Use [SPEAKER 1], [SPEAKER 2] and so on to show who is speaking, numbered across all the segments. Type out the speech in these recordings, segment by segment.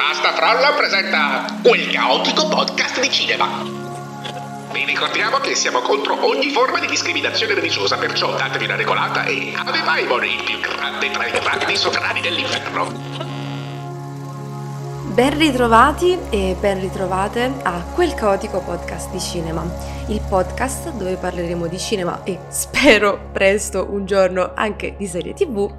[SPEAKER 1] Pasta Frolla presenta quel caotico podcast di cinema. Vi ricordiamo che siamo contro ogni forma di discriminazione religiosa, perciò datevi una regolata e ave Maimon, il più grande tra i grandi sovrani dell'inferno.
[SPEAKER 2] Ben ritrovati e ben ritrovate a Quel Caotico Podcast di Cinema, il podcast dove parleremo di cinema e spero presto un giorno anche di serie tv,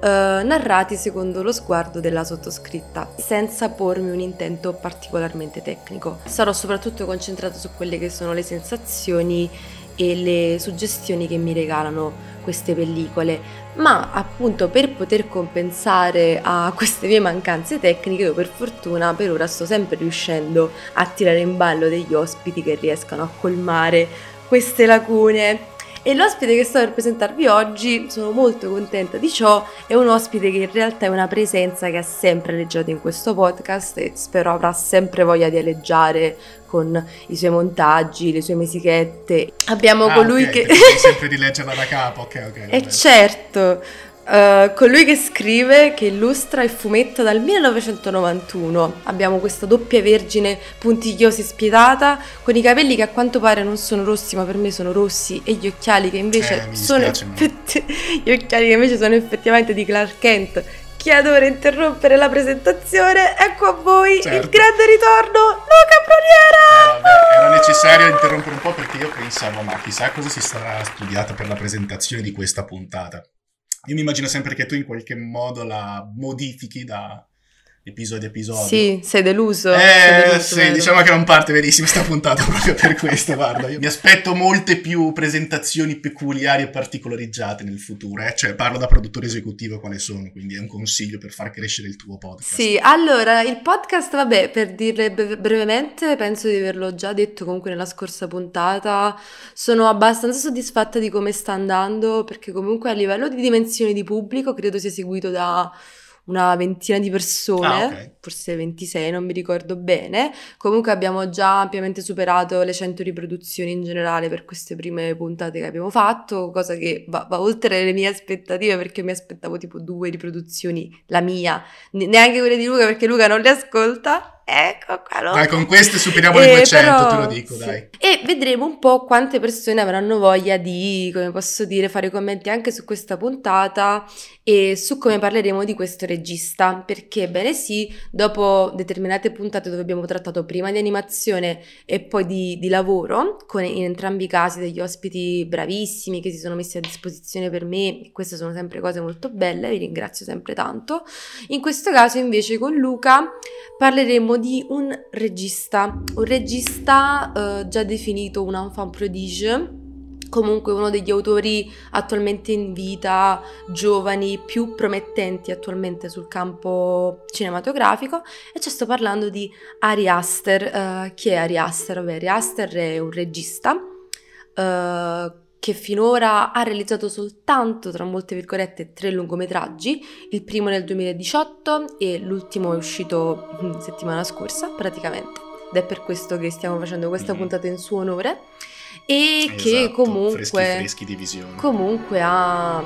[SPEAKER 2] eh, narrati secondo lo sguardo della sottoscritta, senza pormi un intento particolarmente tecnico. Sarò soprattutto concentrato su quelle che sono le sensazioni e le suggestioni che mi regalano queste pellicole, ma appunto per poter compensare a queste mie mancanze tecniche io per fortuna per ora sto sempre riuscendo a tirare in ballo degli ospiti che riescano a colmare queste lacune e l'ospite che sto per presentarvi oggi, sono molto contenta di ciò, è un ospite che in realtà è una presenza che ha sempre aleggiato in questo podcast e spero avrà sempre voglia di aleggiare con i suoi montaggi, le sue musichette. Abbiamo
[SPEAKER 3] ah,
[SPEAKER 2] colui
[SPEAKER 3] okay,
[SPEAKER 2] che...
[SPEAKER 3] sempre di leggerla da capo, ok, ok.
[SPEAKER 2] E certo, Uh, colui che scrive, che illustra e fumetta dal 1991. Abbiamo questa doppia vergine puntigliosa e spietata, con i capelli che a quanto pare non sono rossi, ma per me sono rossi, e gli occhiali che invece,
[SPEAKER 3] Eh,
[SPEAKER 2] sono, effetti- gli occhiali che invece sono effettivamente di Clark Kent. Chiedo per interrompere la presentazione, ecco a voi il
[SPEAKER 3] Certo.
[SPEAKER 2] grande ritorno, Luca Bruniera!
[SPEAKER 3] Eh, vabbè, era necessario interrompere un po' perché io pensavo, ma chissà cosa si sarà studiato per la presentazione di questa puntata. Io mi immagino sempre che tu in qualche modo la modifichi da episodio a episodio.
[SPEAKER 2] Sì, sei deluso? sei
[SPEAKER 3] Eh,
[SPEAKER 2] deluso,
[SPEAKER 3] sì,
[SPEAKER 2] vero?
[SPEAKER 3] diciamo che non parte benissimo sta puntata proprio per questo, guarda. Io mi aspetto molte più presentazioni peculiari e particolareggiate nel futuro, eh. Cioè, parlo da produttore esecutivo quale sono, quindi è un consiglio per far crescere il tuo podcast.
[SPEAKER 2] Sì, allora il podcast, vabbè, per dirle bre- brevemente, penso di averlo già detto comunque nella scorsa puntata, sono abbastanza soddisfatta di come sta andando perché comunque a livello di dimensioni di pubblico credo sia seguito da una ventina di persone,
[SPEAKER 3] Ah, ok.
[SPEAKER 2] forse 26, non mi ricordo bene. Comunque abbiamo già ampiamente superato le 100 riproduzioni in generale per queste prime puntate che abbiamo fatto, cosa che va, va oltre le mie aspettative perché mi aspettavo tipo due riproduzioni, la mia, Ne- neanche quelle di Luca perché Luca non le ascolta. Ecco qua. lo-
[SPEAKER 3] Dai, con queste superiamo le
[SPEAKER 2] Eh,
[SPEAKER 3] 200,
[SPEAKER 2] però-
[SPEAKER 3] te lo dico,
[SPEAKER 2] sì.
[SPEAKER 3] dai.
[SPEAKER 2] E vedremo un po' quante persone avranno voglia di, come posso dire, fare commenti anche su questa puntata e su come parleremo di questo regista. Perché, bene sì, dopo determinate puntate dove abbiamo trattato prima di animazione e poi di, di lavoro, con in entrambi i casi degli ospiti bravissimi che si sono messi a disposizione per me, queste sono sempre cose molto belle, vi ringrazio sempre tanto. In questo caso invece con Luca parleremo di un regista, un regista eh, già definito un enfant prodige, comunque uno degli autori attualmente in vita, giovani, più promettenti attualmente sul campo cinematografico e ci sto parlando di Ari Aster. Eh, chi è Ari Aster? Vabbè, Ari Aster è un regista eh, che finora ha realizzato soltanto, tra molte virgolette, tre lungometraggi, il primo nel 2018 e l'ultimo è uscito mm, settimana scorsa praticamente. Ed è per questo che stiamo facendo questa
[SPEAKER 3] Mhm.
[SPEAKER 2] puntata in suo onore. E che
[SPEAKER 3] Esatto,
[SPEAKER 2] comunque
[SPEAKER 3] Freschi freschi
[SPEAKER 2] comunque ha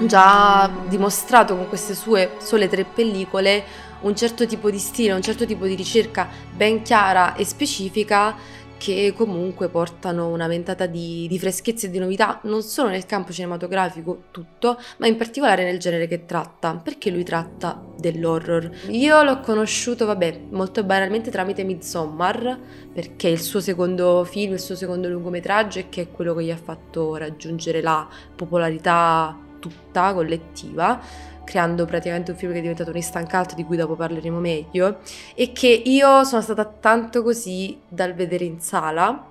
[SPEAKER 2] già dimostrato con queste sue sole tre pellicole un certo tipo di stile, un certo tipo di ricerca ben chiara e specifica che comunque portano una ventata di, di freschezza e di novità non solo nel campo cinematografico tutto, ma in particolare nel genere che tratta, perché lui tratta dell'horror. Io l'ho conosciuto, vabbè, molto banalmente tramite Midsommar, perché è il suo secondo film, il suo secondo lungometraggio e che è quello che gli ha fatto raggiungere la popolarità tutta collettiva, creando praticamente un film che è diventato un instant cult di cui dopo parleremo meglio e che io sono stata tanto così dal vedere in sala,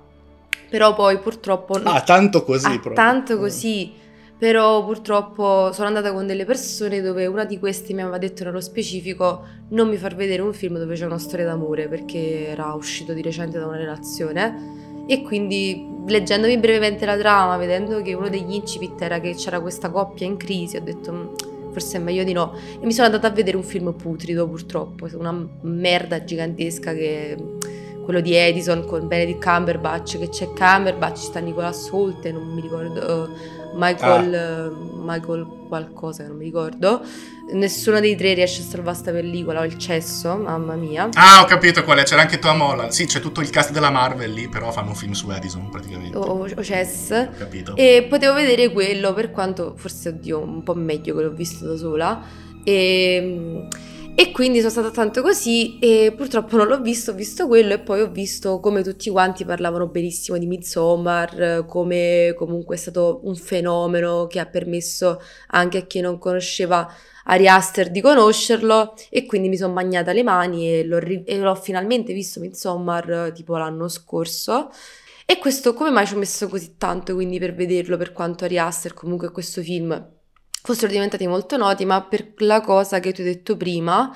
[SPEAKER 2] però poi purtroppo
[SPEAKER 3] Ah, tanto così
[SPEAKER 2] Ah,
[SPEAKER 3] proprio.
[SPEAKER 2] tanto così. Però purtroppo sono andata con delle persone dove una di queste mi aveva detto nello specifico non mi far vedere un film dove c'è una storia d'amore perché era uscito di recente da una relazione e quindi leggendomi brevemente la trama, vedendo che uno degli incipit era che c'era questa coppia in crisi, ho detto "Mm, forse è meglio di no. E mi sono andata a vedere un film putrido purtroppo, una merda gigantesca che quello di Edison con Benedict Cumberbatch che c'è Cumberbatch, sta Nicolas Holt e non mi ricordo Michael, ah. Michael qualcosa che non mi ricordo. Nessuno dei tre riesce a salvare sta pellicola, ho il cesso, mamma mia.
[SPEAKER 3] Ah, ho capito qual è, c'era anche Tom Holland. Sì, c'è tutto il cast della Marvel lì, però fanno un film su Edison praticamente.
[SPEAKER 2] O, o Chess.
[SPEAKER 3] Ho capito.
[SPEAKER 2] E potevo vedere quello, per quanto forse, oddio, un po' meglio che l'ho visto da sola. E e quindi sono stata tanto così e purtroppo non l'ho visto, ho visto quello e poi ho visto come tutti quanti parlavano benissimo di Midsommar, come comunque è stato un fenomeno che ha permesso anche a chi non conosceva Ari Aster di conoscerlo e quindi mi sono bagnata le mani e l'ho, ri- e l'ho finalmente visto Midsommar tipo l'anno scorso. E questo come mai ci ho messo così tanto quindi per vederlo per quanto Ari Aster comunque questo film fossero diventati molto noti, ma per la cosa che tu hai detto prima,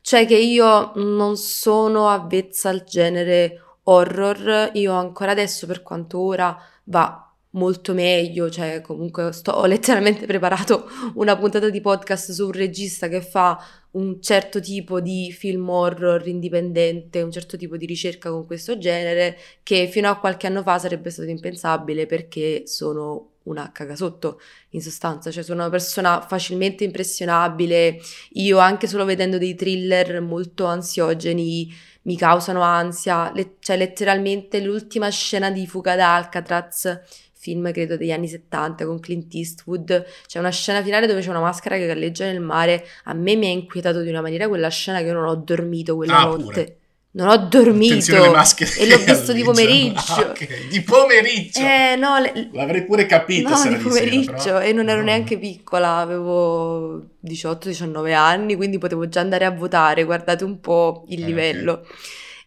[SPEAKER 2] cioè che io non sono avvezza al genere horror, io ancora adesso per quanto ora va molto meglio, cioè comunque sto, ho letteralmente preparato una puntata di podcast su un regista che fa un certo tipo di film horror indipendente, un certo tipo di ricerca con questo genere, che fino a qualche anno fa sarebbe stato impensabile perché sono una cagasotto in sostanza, cioè sono una persona facilmente impressionabile, io anche solo vedendo dei thriller molto ansiogeni mi causano ansia, Le- cioè letteralmente l'ultima scena di Fuga da Alcatraz film credo degli anni 70 con Clint Eastwood, c'è una scena finale dove c'è una maschera che galleggia nel mare, a me mi ha inquietato di una maniera quella scena che io non ho dormito quella ah, notte. Pure. Non ho dormito e l'ho visto di pomeriggio. Ah,
[SPEAKER 3] okay. Di pomeriggio?
[SPEAKER 2] Eh, no, le...
[SPEAKER 3] L'avrei pure capito
[SPEAKER 2] no,
[SPEAKER 3] se
[SPEAKER 2] di pomeriggio
[SPEAKER 3] sera, però...
[SPEAKER 2] e non ero
[SPEAKER 3] no.
[SPEAKER 2] neanche piccola, avevo 18-19 anni, quindi potevo già andare a votare, guardate un po' il eh, livello. Okay.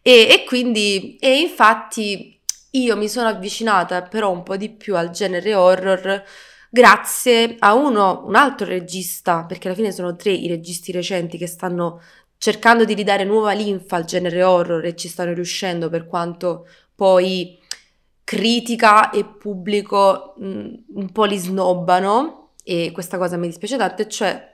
[SPEAKER 2] E, e quindi, e infatti io mi sono avvicinata però un po' di più al genere horror grazie a uno, un altro regista, perché alla fine sono tre i registi recenti che stanno cercando di ridare nuova linfa al genere horror e ci stanno riuscendo per quanto poi critica e pubblico mh, un po' li snobbano e questa cosa mi dispiace tanto e cioè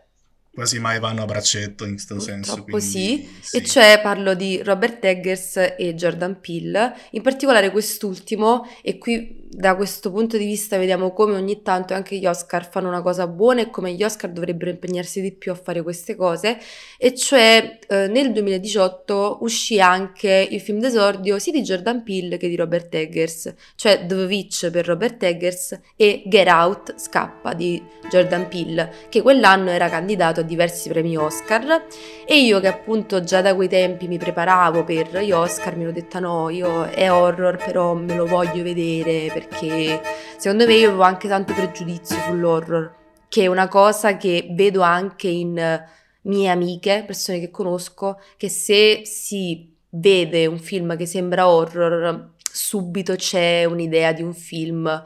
[SPEAKER 3] quasi mai vanno a braccetto in questo senso.
[SPEAKER 2] Quindi, sì. sì, e cioè parlo di Robert Eggers e Jordan Peele, in particolare quest'ultimo, e qui da questo punto di vista vediamo come ogni tanto anche gli Oscar fanno una cosa buona e come gli Oscar dovrebbero impegnarsi di più a fare queste cose, e cioè eh, nel 2018 uscì anche il film d'esordio sia di Jordan Peele che di Robert Eggers, cioè The Witch per Robert Eggers e Get Out, Scappa di Jordan Peele, che quell'anno era candidato a diversi premi Oscar. E io che appunto già da quei tempi mi preparavo per gli Oscar mi ero detta no, io è horror però me lo voglio vedere perché secondo me io avevo anche tanto pregiudizio sull'horror, che è una cosa che vedo anche in mie amiche, persone che conosco, che se si vede un film che sembra horror, subito c'è un'idea di un film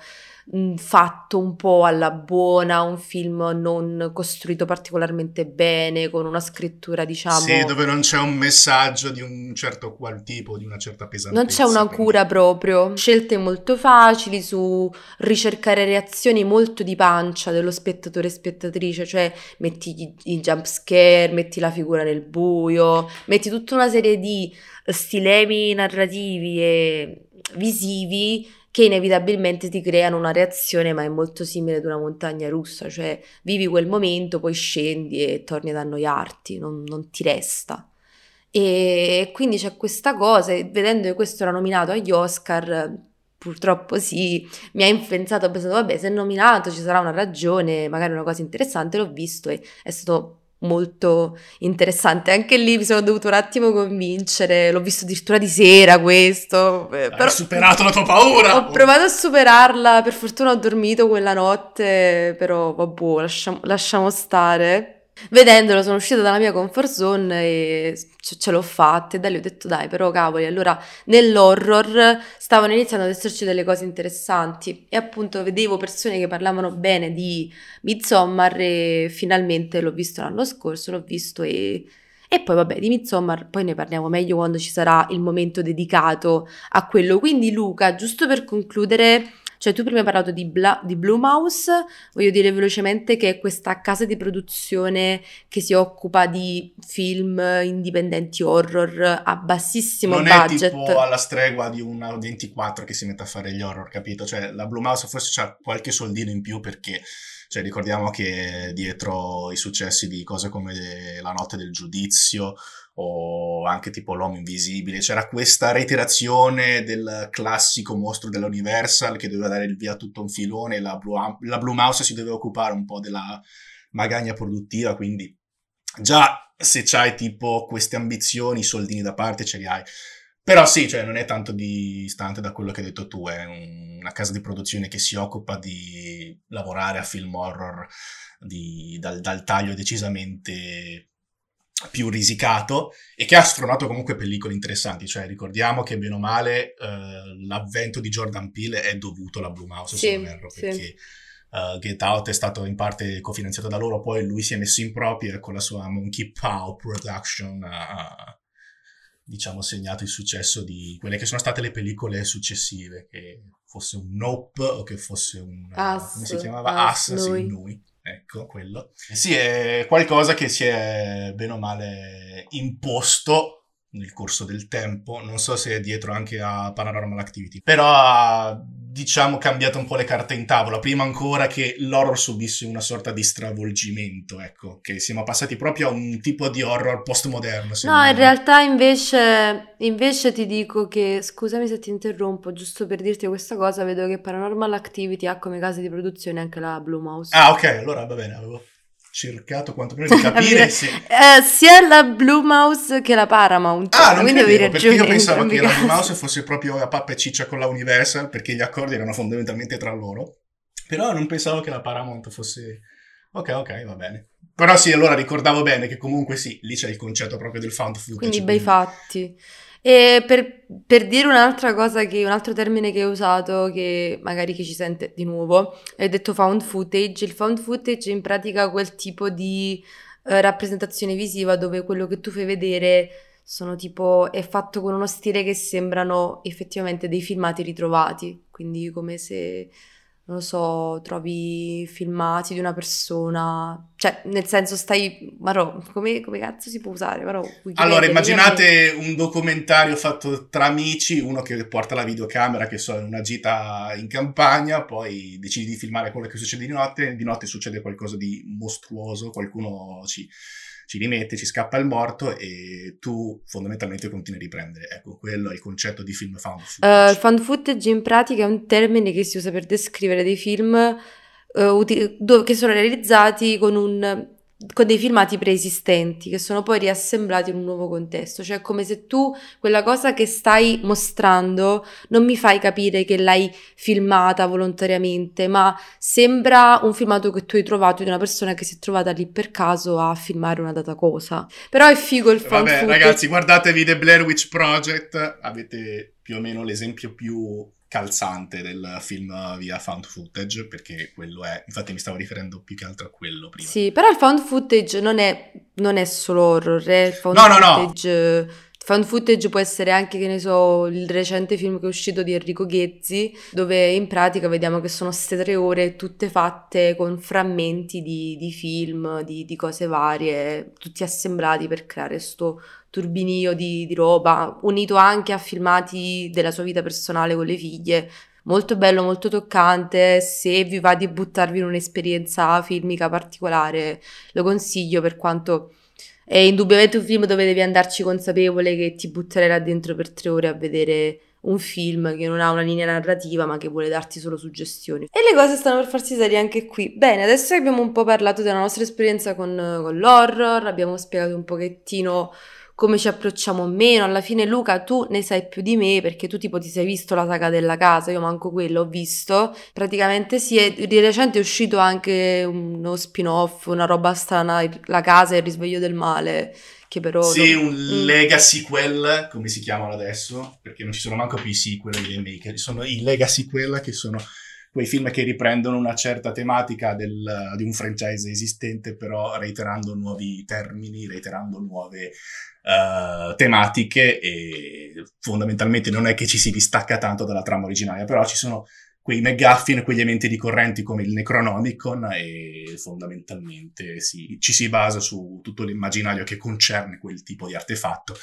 [SPEAKER 2] fatto un po' alla buona, un film non costruito particolarmente bene, con una scrittura diciamo...
[SPEAKER 3] Sì, dove non c'è un messaggio di un certo qual tipo, di una certa pesantezza.
[SPEAKER 2] Non c'è una cura proprio, scelte molto facili su ricercare reazioni molto di pancia dello spettatore e spettatrice, cioè metti i jump scare, metti la figura nel buio, metti tutta una serie di stilemi narrativi e visivi che inevitabilmente ti creano una reazione, ma è molto simile ad una montagna russa, cioè vivi quel momento, poi scendi e torni ad annoiarti, non, non ti resta. E quindi c'è questa cosa, e vedendo che questo era nominato agli Oscar, purtroppo sì, mi ha influenzato, ho pensato, vabbè, se è nominato ci sarà una ragione, magari una cosa interessante, l'ho visto e è stato molto interessante. Anche lì mi sono dovuto un attimo convincere. L'ho visto addirittura di sera questo.
[SPEAKER 3] Eh, però... Hai superato la tua paura!
[SPEAKER 2] Ho provato a superarla. Per fortuna ho dormito quella notte. Però vabbè, lasciamo, lasciamo stare. Vedendolo sono uscita dalla mia comfort zone e ce l'ho fatta e da lì ho detto dai però cavoli allora nell'horror stavano iniziando ad esserci delle cose interessanti e appunto vedevo persone che parlavano bene di Midsommar e finalmente l'ho visto l'anno scorso, l'ho visto e... E poi vabbè, di Midsommar poi ne parliamo meglio quando ci sarà il momento dedicato a quello. Quindi Luca, giusto per concludere Cioè, tu prima hai parlato di, Bla- di Blue Mouse, voglio dire velocemente che è questa casa di produzione che si occupa di film indipendenti horror a bassissimo
[SPEAKER 3] non
[SPEAKER 2] budget.
[SPEAKER 3] è tipo alla stregua di una 24 che si mette a fare gli horror, capito? Cioè, la Blue Mouse forse ha qualche soldino in più perché cioè, ricordiamo che dietro i successi di cose come La notte del giudizio o anche tipo L'uomo invisibile, c'era questa reiterazione del classico mostro dell'Universal che doveva dare il via a tutto un filone, la Blue, la Blue Mouse si doveva occupare un po' della magagna produttiva, quindi già se c'hai tipo queste ambizioni, i soldini da parte ce li hai. Però sì, cioè non è tanto distante da quello che hai detto tu, è una casa di produzione che si occupa di lavorare a film horror di, dal, dal taglio decisamente più risicato e che ha sfronato comunque pellicole interessanti, cioè ricordiamo che bene o male eh, l'avvento di Jordan Peele è dovuto alla Blue Mouse, sì, se non erro, perché sì. uh, Get Out è stato in parte cofinanziato da loro, poi lui si è messo in proprio con la sua Monkey Paw Production ha diciamo segnato il successo di quelle che sono state le pellicole successive, che fosse un Nope o che fosse un...
[SPEAKER 2] Us,
[SPEAKER 3] come si chiamava? Us, Us sì, Noi Ecco, quello. Sì, è qualcosa che si è bene o male imposto nel corso del tempo. Non so se è dietro anche a Paranormal Activity, però ha, diciamo, cambiato un po' le carte in tavola. Prima ancora che l'horror subisse una sorta di stravolgimento, ecco, che siamo passati proprio a un tipo di horror postmoderno.
[SPEAKER 2] No, in realtà invece, invece ti dico che, scusami se ti interrompo, giusto per dirti questa cosa, vedo che Paranormal Activity ha come casa di produzione anche la Blue Mouse.
[SPEAKER 3] Ah, ok, allora va bene, avevo cercato quantomeno di capire se...
[SPEAKER 2] eh, sia la Blue Mouse che la Paramount.
[SPEAKER 3] Ah, non quindi credevo, perché io pensavo che la Blue Mouse fosse proprio la pappa e ciccia con la Universal, perché gli accordi erano fondamentalmente tra loro. Però non pensavo che la Paramount fosse... Ok, ok, va bene. Però sì, allora ricordavo bene che comunque sì, lì c'è il concetto proprio del found footage.
[SPEAKER 2] Quindi bei fatti. E per, per, dire un'altra cosa, che, un altro termine che hai usato, che magari chi ci sente di nuovo, hai detto found footage. Il found footage è in pratica quel tipo di eh, rappresentazione visiva dove quello che tu fai vedere sono tipo, è fatto con uno stile che sembrano effettivamente dei filmati ritrovati, quindi come se non lo so, trovi filmati di una persona, cioè nel senso stai, Marò, come, come cazzo si può usare? Marò,
[SPEAKER 3] allora immaginate un documentario fatto tra amici, uno che porta la videocamera, che so, in una gita in campagna, poi decidi di filmare quello che succede di notte, di notte succede qualcosa di mostruoso, qualcuno ci ci rimette, ci scappa il morto e tu fondamentalmente continui a riprendere. Ecco, quello è il concetto di film found
[SPEAKER 2] footage. Uh, found footage in pratica è un termine che si usa per descrivere dei film uh, uti- do- che sono realizzati con un con dei filmati preesistenti che sono poi riassemblati in un nuovo contesto, cioè come se tu quella cosa che stai mostrando non mi fai capire che l'hai filmata volontariamente, ma sembra un filmato che tu hai trovato di una persona che si è trovata lì per caso a filmare una data cosa. Però è figo il found
[SPEAKER 3] Vabbè, ragazzi, guardatevi The Blair Witch Project, avete più o meno l'esempio più calzante del film via found footage, perché quello è, infatti mi stavo riferendo più che altro a quello prima.
[SPEAKER 2] Sì, però il found footage non è, non è solo horror, eh? il found
[SPEAKER 3] no,
[SPEAKER 2] footage...
[SPEAKER 3] No, no.
[SPEAKER 2] Found footage può essere anche, che ne so, il recente film che è uscito di Enrico Ghezzi, dove in pratica vediamo che sono queste tre ore tutte fatte con frammenti di, di film, di, di, cose varie, tutti assemblati per creare questo turbinio di, di roba, unito anche a filmati della sua vita personale con le figlie. Molto bello, molto toccante. Se vi va di buttarvi in un'esperienza filmica particolare, lo consiglio per quanto è indubbiamente un film dove devi andarci consapevole che ti butterai là dentro per tre ore a vedere un film che non ha una linea narrativa ma che vuole darti solo suggestioni. E le cose stanno per farsi serie anche qui. Bene, adesso abbiamo un po' parlato della nostra esperienza con, con l'horror, abbiamo spiegato un pochettino come ci approcciamo meno. Alla fine, Luca, tu ne sai più di me perché tu tipo ti sei visto la saga della casa, io manco quello ho visto. Praticamente sì, è, di recente è uscito anche uno spin-off, una roba strana, la casa e il risveglio del male. Che però
[SPEAKER 3] sì, non... un mm. legacy quel, come si chiamano adesso, perché non ci sono manco più i sequel e i remake, sono i legacy quella che sono quei film che riprendono una certa tematica del, di un franchise esistente, però reiterando nuovi termini, reiterando nuove uh, tematiche e fondamentalmente non è che ci si distacca tanto dalla trama originaria, però ci sono quei McGuffin, quegli elementi ricorrenti come il Necronomicon e fondamentalmente si, ci si basa su tutto l'immaginario che concerne quel tipo di artefatto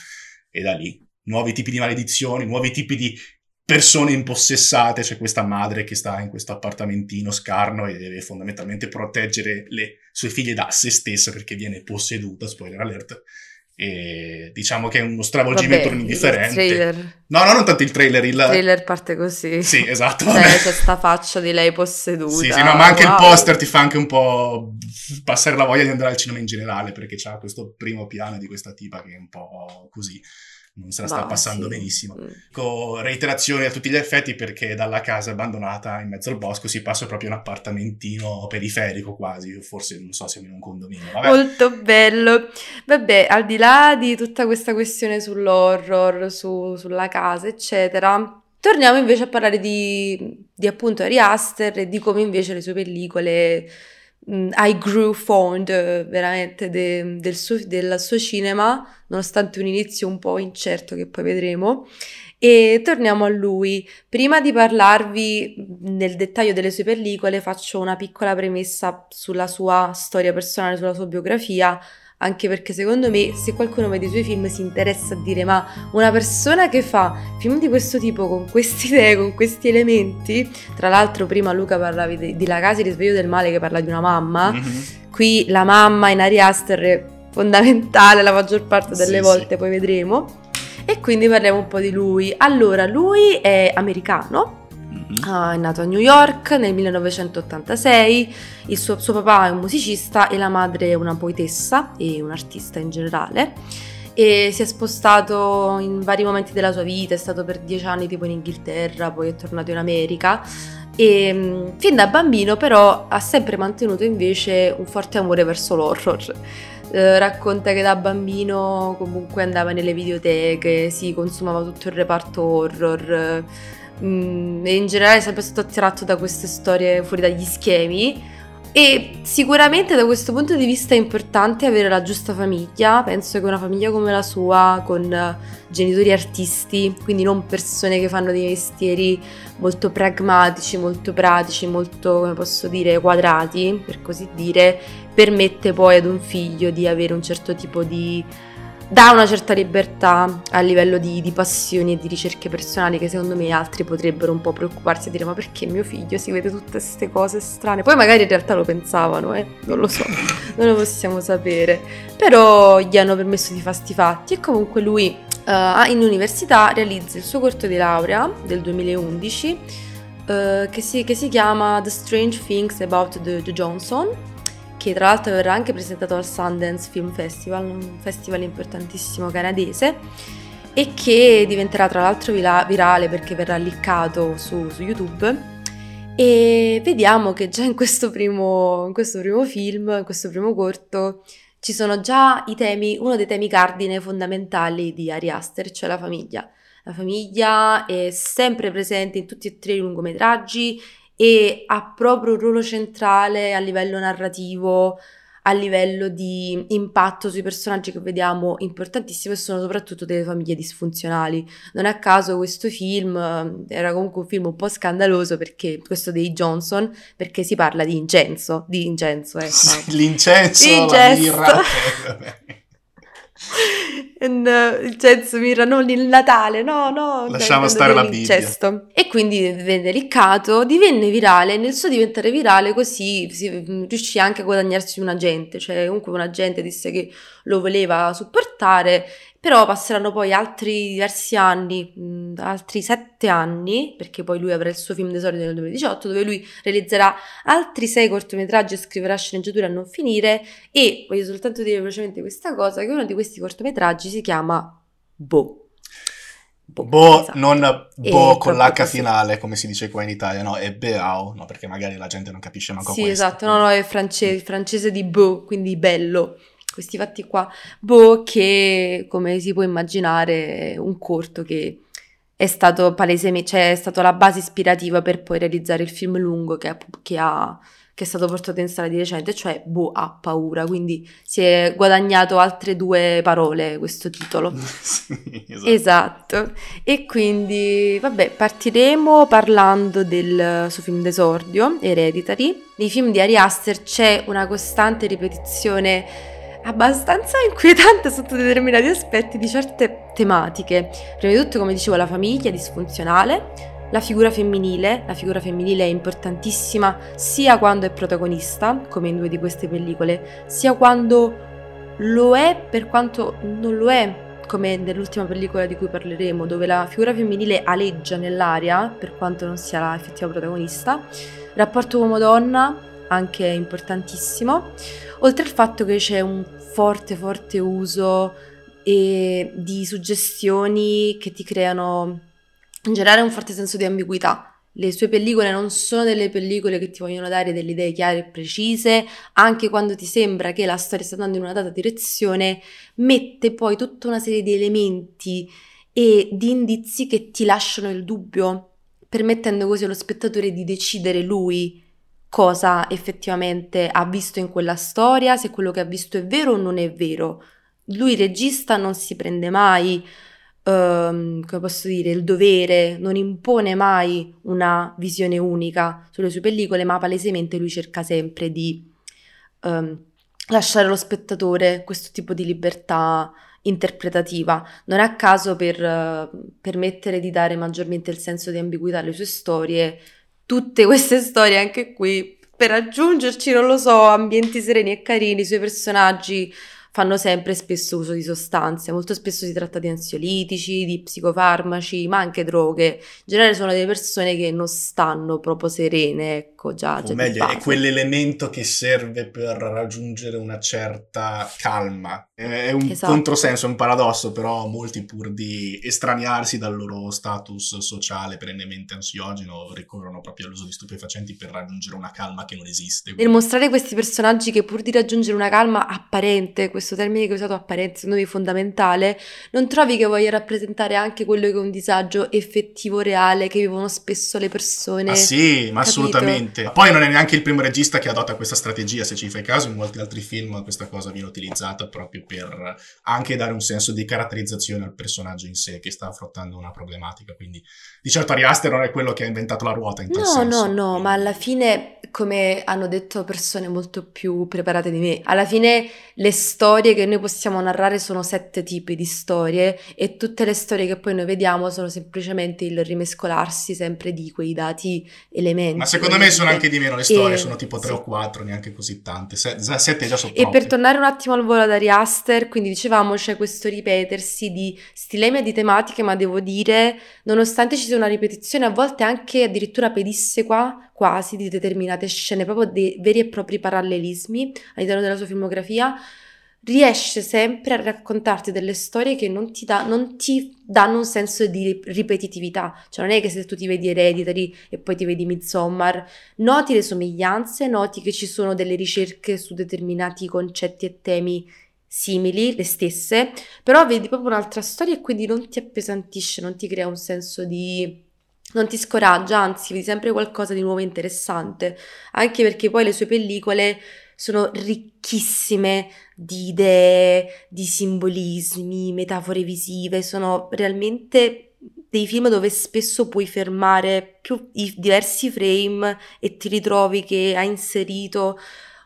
[SPEAKER 3] e da lì nuovi tipi di maledizioni, nuovi tipi di persone impossessate, c'è questa madre che sta in questo appartamentino scarno e deve fondamentalmente proteggere le sue figlie da se stessa perché viene posseduta, spoiler alert, e diciamo che è uno stravolgimento
[SPEAKER 2] Vabbè, il
[SPEAKER 3] indifferente. No, no, non tanto il trailer, il...
[SPEAKER 2] Il trailer parte così.
[SPEAKER 3] Sì, esatto.
[SPEAKER 2] Cioè, c'è sta faccia di lei posseduta.
[SPEAKER 3] Sì, sì, no, ma anche il
[SPEAKER 2] Wow.
[SPEAKER 3] poster ti fa anche un po' passare la voglia di andare al cinema in generale, perché c'ha questo primo piano di questa tipa che è un po' così, non se la sta
[SPEAKER 2] Ma
[SPEAKER 3] passando
[SPEAKER 2] sì.
[SPEAKER 3] benissimo.
[SPEAKER 2] Mm.
[SPEAKER 3] Con reiterazioni a tutti gli effetti, perché dalla casa abbandonata in mezzo al bosco si passa proprio un appartamentino periferico quasi, forse non so, siamo in un condominio. Vabbè.
[SPEAKER 2] Molto bello. Vabbè, al di là di tutta questa questione sull'horror, su- sulla casa, eccetera, torniamo invece a parlare di, di appunto Ari Aster e di come invece le sue pellicole I grew fond eh, veramente de- del suo, del suo cinema, nonostante un inizio un po' incerto che poi vedremo. E torniamo a lui. Prima di parlarvi nel dettaglio delle sue pellicole, faccio una piccola premessa sulla sua storia personale, sulla sua biografia, anche perché secondo me se qualcuno vede i suoi film si interessa a dire ma una persona che fa film di questo tipo con queste idee, con questi elementi, tra l'altro prima Luca parlavi di, di La casa e risveglio del male che parla di una mamma,
[SPEAKER 3] Mhm.
[SPEAKER 2] qui la mamma in Ari Aster è fondamentale la maggior parte delle
[SPEAKER 3] Sì,
[SPEAKER 2] volte,
[SPEAKER 3] sì.
[SPEAKER 2] poi vedremo. E quindi parliamo un po' di lui. Allora, lui è americano, Ah, è nato a New York nel 1986, il suo, suo papà è un musicista e la madre è una poetessa e un artista in generale. E si è spostato in vari momenti della sua vita, è stato per dieci anni tipo in Inghilterra, poi è tornato in America. E mh, fin da bambino però ha sempre mantenuto invece un forte amore verso l'horror. Eh, racconta che da bambino comunque andava nelle videoteche, si consumava tutto il reparto horror, Mm, e in generale è sempre stato attratto da queste storie fuori dagli schemi. E sicuramente da questo punto di vista è importante avere la giusta famiglia, penso che una famiglia come la sua con genitori artisti, quindi non persone che fanno dei mestieri molto pragmatici, molto pratici, molto come posso dire quadrati, per così dire, permette poi ad un figlio di avere un certo tipo di dà una certa libertà a livello di, di passioni e di ricerche personali che secondo me altri potrebbero un po' preoccuparsi e dire ma perché mio figlio si vede tutte queste cose strane? Poi magari in realtà lo pensavano, eh? non lo so, non lo possiamo sapere. Però gli hanno permesso di fare sti fatti e comunque lui eh, in università realizza il suo corto di laurea del 2011 eh, che, si, che si chiama The Strange Things About the, the Johnson che tra l'altro verrà anche presentato al Sundance Film Festival, un festival importantissimo canadese, e che diventerà tra l'altro vira- virale perché verrà liccato su, su YouTube. E vediamo che già in questo, primo, in questo primo film, in questo primo corto, ci sono già i temi, uno dei temi cardine fondamentali di Ari Aster, cioè la famiglia. La famiglia è sempre presente in tutti e tre i lungometraggi e ha proprio un ruolo centrale a livello narrativo, a livello di impatto sui personaggi che vediamo importantissimo e sono soprattutto delle famiglie disfunzionali. Non a caso questo film eh, era comunque un film un po' scandaloso perché questo dei Johnson, perché si parla di incenso, di incenso, ecco.
[SPEAKER 3] Sì, L'incenso, la
[SPEAKER 2] Uh, il censo mirra, non il Natale, no, no.
[SPEAKER 3] Lasciamo stare la
[SPEAKER 2] l'incesto. E quindi venne liccato, divenne virale, nel suo diventare virale così si, mh, riuscì anche a guadagnarsi un agente, cioè comunque un agente disse che lo voleva supportare, però passeranno poi altri diversi anni, mh, altri sette anni, perché poi lui avrà il suo film d'esordio nel 2018, dove lui realizzerà altri sei cortometraggi e scriverà sceneggiature a non finire, e voglio soltanto dire velocemente questa cosa, che uno di questi cortometraggi si chiama Bo.
[SPEAKER 3] Boh,
[SPEAKER 2] esatto.
[SPEAKER 3] non
[SPEAKER 2] E
[SPEAKER 3] boh con l'H finale, come si dice qua in Italia, no, è beau, no, perché magari la gente non capisce manco
[SPEAKER 2] Sì,
[SPEAKER 3] questo.
[SPEAKER 2] esatto, no, no, è france- il francese di Beau, quindi bello. Questi fatti qua. Beau che, come si può immaginare, è un corto che è stato palesemente, cioè è stato la base ispirativa per poi realizzare il film lungo che che ha, che è stato portato in sala di recente, cioè Bo ha paura, quindi si è guadagnato altre due parole questo titolo.
[SPEAKER 3] sì, esatto.
[SPEAKER 2] Esatto. E quindi, vabbè, partiremo parlando del suo film d'esordio, Hereditary. Nei film di Ari Aster c'è una costante ripetizione abbastanza inquietante sotto determinati aspetti di certe tematiche. Prima di tutto, come dicevo, la famiglia disfunzionale, la figura femminile, la figura femminile è importantissima sia quando è protagonista, come in due di queste pellicole, sia quando lo è per quanto non lo è, come nell'ultima pellicola di cui parleremo, dove la figura femminile aleggia nell'aria, per quanto non sia la effettiva protagonista. Rapporto uomo-donna, anche importantissimo, oltre al fatto che c'è un forte, forte uso e di suggestioni che ti creano in generale un forte senso di ambiguità. Le sue pellicole non sono delle pellicole che ti vogliono dare delle idee chiare e precise, anche quando ti sembra che la storia sta andando in una data direzione, mette poi tutta una serie di elementi e di indizi che ti lasciano il dubbio, permettendo così allo spettatore di decidere lui cosa effettivamente ha visto in quella storia, se quello che ha visto è vero o non è vero. Lui regista non si prende mai Um, come posso dire, il dovere, non impone mai una visione unica sulle sue pellicole, ma palesemente lui cerca sempre di um, lasciare allo spettatore questo tipo di libertà interpretativa. Non è a caso per uh, permettere di dare maggiormente il senso di ambiguità alle sue storie, tutte queste storie anche qui per aggiungerci, non lo so, ambienti sereni e carini, i suoi personaggi fanno sempre spesso uso di sostanze, molto spesso si tratta di ansiolitici, di psicofarmaci, ma anche droghe. In generale sono delle persone che non stanno proprio serene, ecco, già.
[SPEAKER 3] O meglio, è quell'elemento che serve per raggiungere una certa calma. È un esatto. controsenso, è un paradosso, però molti pur di estraniarsi dal loro status sociale perennemente ansiogeno ricorrono proprio all'uso di stupefacenti per raggiungere una calma che non esiste.
[SPEAKER 2] Nel mostrare questi personaggi che pur di raggiungere una calma apparente, questo termine che ho usato apparente, secondo me fondamentale, non trovi che voglia rappresentare anche quello che è un disagio effettivo, reale, che vivono spesso le persone?
[SPEAKER 3] Ah sì, ma capito? assolutamente. Poi non è neanche il primo regista che adotta questa strategia, se ci fai caso, in molti altri film questa cosa viene utilizzata proprio per anche dare un senso di caratterizzazione al personaggio in sé che sta affrontando una problematica. Quindi di certo Ari Aster non è quello che ha inventato la ruota in tal
[SPEAKER 2] no,
[SPEAKER 3] senso.
[SPEAKER 2] No, no, no, ma alla fine, come hanno detto persone molto più preparate di me, alla fine le storie che noi possiamo narrare sono sette tipi di storie e tutte le storie che poi noi vediamo sono semplicemente il rimescolarsi sempre di quei dati elementi.
[SPEAKER 3] Ma secondo me sono anche di meno le storie, e... sono tipo tre sì. o quattro, neanche così tante. Se, sette già sono
[SPEAKER 2] E per tornare un attimo al volo ad Ari Aster, quindi dicevamo c'è questo ripetersi di stilemi e di tematiche, ma devo dire, nonostante ci sia una ripetizione, a volte anche addirittura pedissequa, quasi, di determinate scene, proprio dei veri e propri parallelismi all'interno della sua filmografia, riesce sempre a raccontarti delle storie che non ti, da, non ti, danno un senso di ripetitività. Cioè non è che se tu ti vedi Hereditary e poi ti vedi Midsommar, noti le somiglianze, noti che ci sono delle ricerche su determinati concetti e temi simili, le stesse, però vedi proprio un'altra storia e quindi non ti appesantisce, non ti crea un senso di... non ti scoraggia, anzi vedi sempre qualcosa di nuovo interessante, anche perché poi le sue pellicole sono ricchissime di idee, di simbolismi, metafore visive, sono realmente dei film dove spesso puoi fermare più i diversi frame e ti ritrovi che ha inserito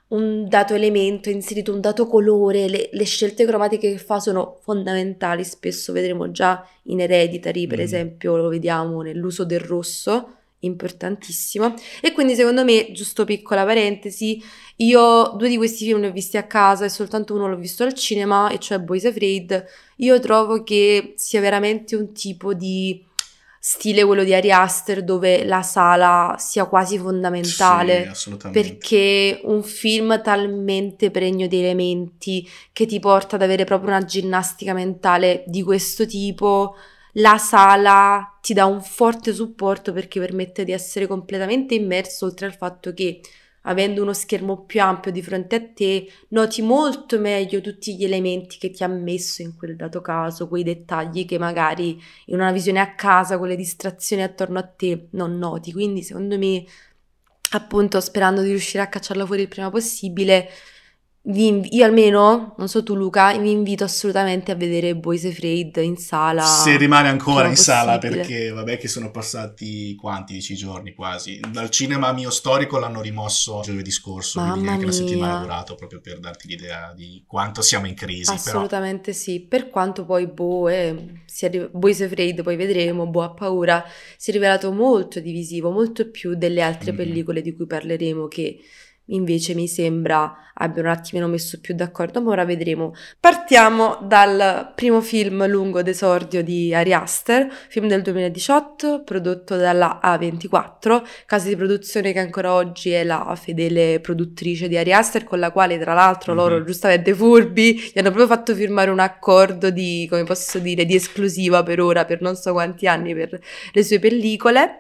[SPEAKER 2] un dato elemento, ha inserito un dato colore, le, le, scelte cromatiche che fa sono fondamentali, spesso vedremo già in Hereditary, per mm. esempio, lo vediamo nell'uso del rosso, importantissimo. E quindi secondo me, giusto piccola parentesi, io due di questi film li ho visti a casa e soltanto uno l'ho visto al cinema, e cioè Boys Afraid. Io trovo che sia veramente un tipo di stile quello di Ari Aster dove la sala sia quasi fondamentale
[SPEAKER 3] sì,
[SPEAKER 2] perché un film talmente pregno di elementi che ti porta ad avere proprio una ginnastica mentale di questo tipo la sala ti dà un forte supporto perché permette di essere completamente immerso oltre al fatto che avendo uno schermo più ampio di fronte a te, noti molto meglio tutti gli elementi che ti ha messo in quel dato caso, quei dettagli che magari in una visione a casa, con le distrazioni attorno a te, non noti. Quindi, secondo me, appunto sperando di riuscire a cacciarla fuori il prima possibile, vi, io almeno, non so tu Luca, vi invito assolutamente a vedere Boys Afraid in sala.
[SPEAKER 3] Se rimane ancora in possibile. sala perché vabbè che sono passati quanti dieci giorni quasi. Dal cinema mio storico l'hanno rimosso giovedì scorso,
[SPEAKER 2] Mamma
[SPEAKER 3] quindi neanche
[SPEAKER 2] mia.
[SPEAKER 3] una settimana è durato proprio per darti l'idea di quanto siamo in crisi.
[SPEAKER 2] Assolutamente
[SPEAKER 3] però.
[SPEAKER 2] sì, per quanto poi boh, eh, arri- Boys Afraid, poi vedremo, boh ha paura, si è rivelato molto divisivo, molto più delle altre mm-hmm. pellicole di cui parleremo che invece mi sembra abbia un attimino messo più d'accordo, ma ora vedremo. Partiamo dal primo film lungo d'esordio di Ari Aster, film del 2018, prodotto dalla A24, casa di produzione che ancora oggi è la fedele produttrice di Ari Aster, con la quale tra l'altro mm-hmm. loro giustamente furbi gli hanno proprio fatto firmare un accordo di, come posso dire, di esclusiva per ora, per non so quanti anni, per le sue pellicole.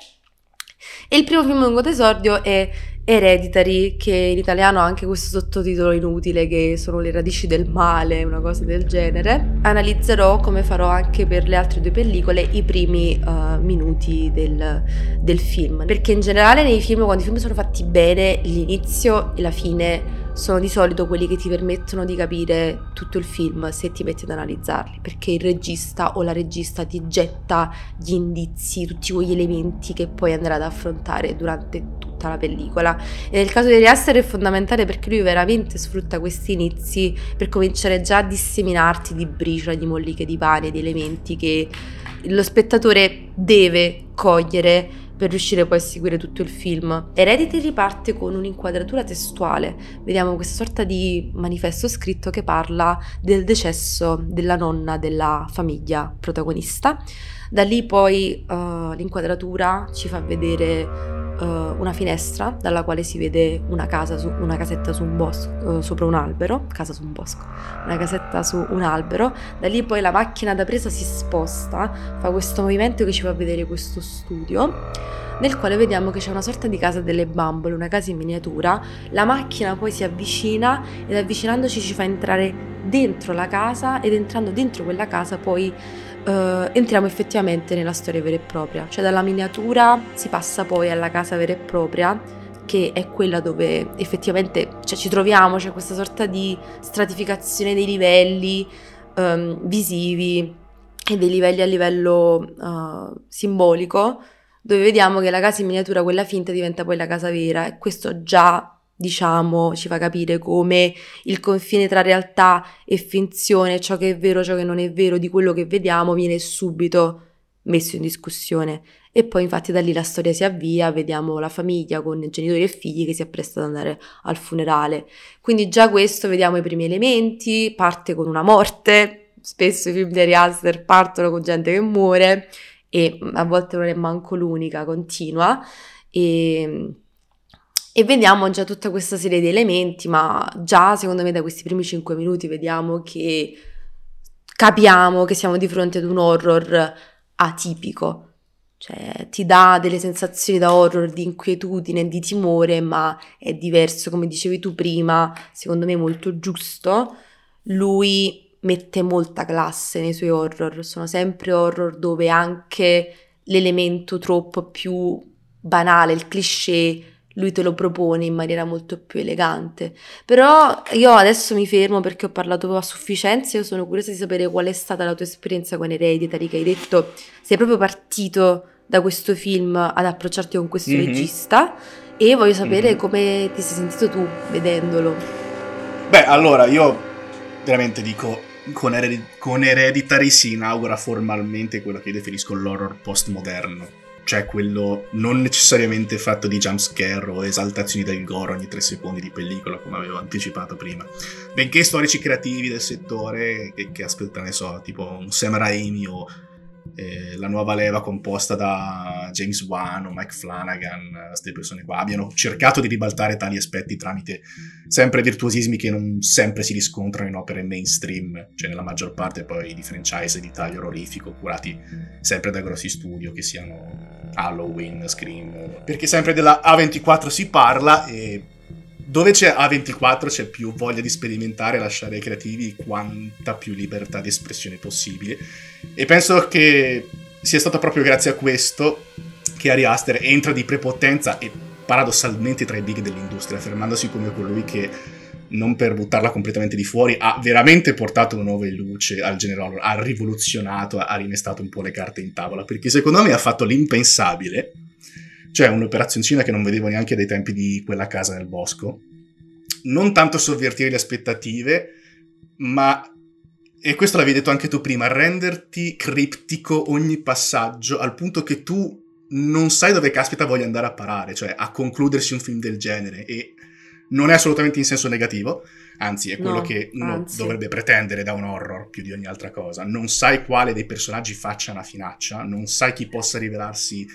[SPEAKER 2] E il primo film lungo d'esordio è Hereditary, che in italiano ha anche questo sottotitolo inutile che sono le radici del male, una cosa del genere. Analizzerò, come farò anche per le altre due pellicole, i primi uh, minuti del, del film. Perché in generale nei film, quando i film sono fatti bene, l'inizio e la fine sono di solito quelli che ti permettono di capire tutto il film se ti metti ad analizzarli, perché il regista o la regista ti getta gli indizi, tutti quegli elementi che poi andrà ad affrontare durante tutta la pellicola. E nel caso di Riester è fondamentale perché lui veramente sfrutta questi inizi per cominciare già a disseminarti di briciola, di molliche di pane, di elementi che lo spettatore deve cogliere per riuscire poi a seguire tutto il film. Heredity parte con un'inquadratura testuale, vediamo questa sorta di manifesto scritto che parla del decesso della nonna della famiglia protagonista. Da lì poi uh, l'inquadratura ci fa vedere uh, una finestra dalla quale si vede una casa su, una casetta su un bosco, uh, sopra un albero, casa su un bosco, una casetta su un albero. Da lì poi la macchina da presa si sposta, fa questo movimento che ci fa vedere questo studio nel quale vediamo che c'è una sorta di casa delle bambole, una casa in miniatura. La macchina poi si avvicina ed avvicinandoci ci fa entrare dentro la casa ed entrando dentro quella casa poi uh, entriamo effettivamente nella storia vera e propria, cioè dalla miniatura si passa poi alla casa vera e propria che è quella dove effettivamente cioè, ci troviamo, c'è questa sorta di stratificazione dei livelli um, visivi e dei livelli a livello uh, simbolico, dove vediamo che la casa in miniatura, quella finta, diventa poi la casa vera. E questo già diciamo, ci fa capire come il confine tra realtà e finzione, ciò che è vero, ciò che non è vero, di quello che vediamo, viene subito messo in discussione. E poi infatti da lì la storia si avvia, vediamo la famiglia con genitori e figli che si appresta ad andare al funerale. Quindi già questo vediamo i primi elementi, parte con una morte, spesso i film di Ari Aster partono con gente che muore e a volte non è manco l'unica, continua. E e vediamo già tutta questa serie di elementi, ma già secondo me da questi primi 5 minuti vediamo che capiamo che siamo di fronte ad un horror atipico. Cioè, ti dà delle sensazioni da horror di inquietudine, di timore, ma è diverso, come dicevi tu prima, secondo me molto giusto. Lui mette molta classe nei suoi horror, sono sempre horror dove anche l'elemento troppo più banale, il cliché, lui te lo propone in maniera molto più elegante. Però io adesso mi fermo perché ho parlato a sufficienza, io sono curiosa di sapere qual è stata la tua esperienza con Hereditary, che hai detto sei proprio partito da questo film ad approcciarti con questo mm-hmm. regista e voglio sapere mm-hmm. come ti sei sentito tu vedendolo.
[SPEAKER 3] Beh, allora io veramente dico con, Hered- con Hereditary si inaugura formalmente quello che io definisco l'horror postmoderno cioè quello non necessariamente fatto di jumpscare o esaltazioni del gore ogni tre secondi di pellicola, come avevo anticipato prima, benché storici creativi del settore che, che aspettano, ne so, tipo un Sam Raimi o eh, la nuova leva composta da James Wan o Mike Flanagan, queste persone qua, abbiano cercato di ribaltare tali aspetti tramite sempre virtuosismi che non sempre si riscontrano in opere mainstream, cioè nella maggior parte poi di franchise di taglio orrorifico, curati sempre da grossi studio, che siano Halloween, Scream, perché sempre della A24 si parla e dove c'è A24 c'è più voglia di sperimentare lasciare ai creativi quanta più libertà di espressione possibile. E penso che sia stato proprio grazie a questo che Ari Aster entra di prepotenza e paradossalmente tra i big dell'industria, affermandosi come colui che non per buttarla completamente di fuori, ha veramente portato una nuova luce al horror, ha rivoluzionato, ha rimestato un po' le carte in tavola, perché secondo me ha fatto l'impensabile, cioè un'operazioncina che non vedevo neanche dai tempi di quella casa nel bosco, non tanto sovvertire le aspettative, ma, e questo l'avevi detto anche tu prima, renderti criptico ogni passaggio al punto che tu non sai dove caspita voglia andare a parare, cioè a concludersi un film del genere e non è assolutamente in senso negativo, anzi è quello
[SPEAKER 2] No,
[SPEAKER 3] che uno dovrebbe pretendere da un horror più di ogni altra cosa. Non sai quale dei personaggi faccia una finaccia, non sai chi possa rivelarsi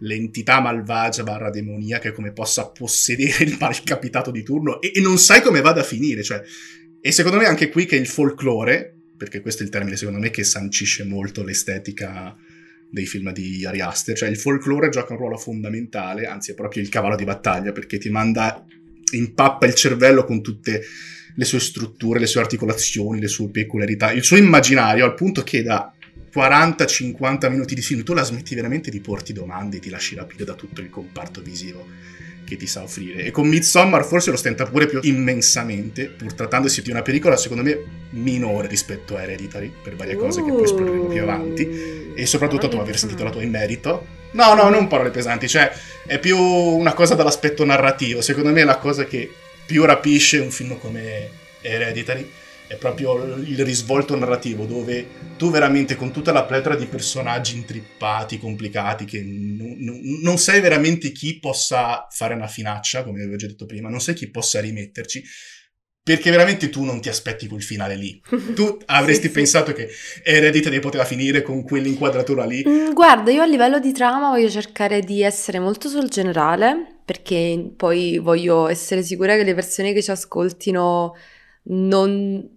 [SPEAKER 3] l'entità malvagia barra demoniaca come possa possedere il malcapitato di turno e, e non sai come vada a finire, cioè e secondo me anche qui che il folklore, perché questo è il termine secondo me che sancisce molto l'estetica dei film di Ari Aster, cioè il folklore gioca un ruolo fondamentale, anzi è proprio il cavallo di battaglia perché ti manda impappa il cervello con tutte le sue strutture, le sue articolazioni, le sue peculiarità, il suo immaginario al punto che da 40-50 minuti di film tu la smetti veramente di porti domande e ti lasci rapire da tutto il comparto visivo che ti sa offrire. E con Midsommar forse lo stenta pure più immensamente, pur trattandosi di una pellicola secondo me minore rispetto a Hereditary, per varie cose che poi esploreremo più avanti. E soprattutto dopo aver sentito la tua in merito. No, no, non parole pesanti, cioè è più una cosa dall'aspetto narrativo. Secondo me la cosa che più rapisce un film come Hereditary è proprio il risvolto narrativo dove tu veramente con tutta la pletora di personaggi intrippati, complicati, che non, non- non sai veramente chi possa fare una finaccia, come avevo già detto prima, non sai chi possa rimetterci, perché veramente tu non ti aspetti quel finale lì. Tu avresti
[SPEAKER 2] Sì, sì.
[SPEAKER 3] pensato che Hereditary poteva finire con quell'inquadratura lì,
[SPEAKER 2] Mm, Guarda, io a livello di trama voglio cercare di essere molto sul generale, perché poi voglio essere sicura che le persone che ci ascoltino non,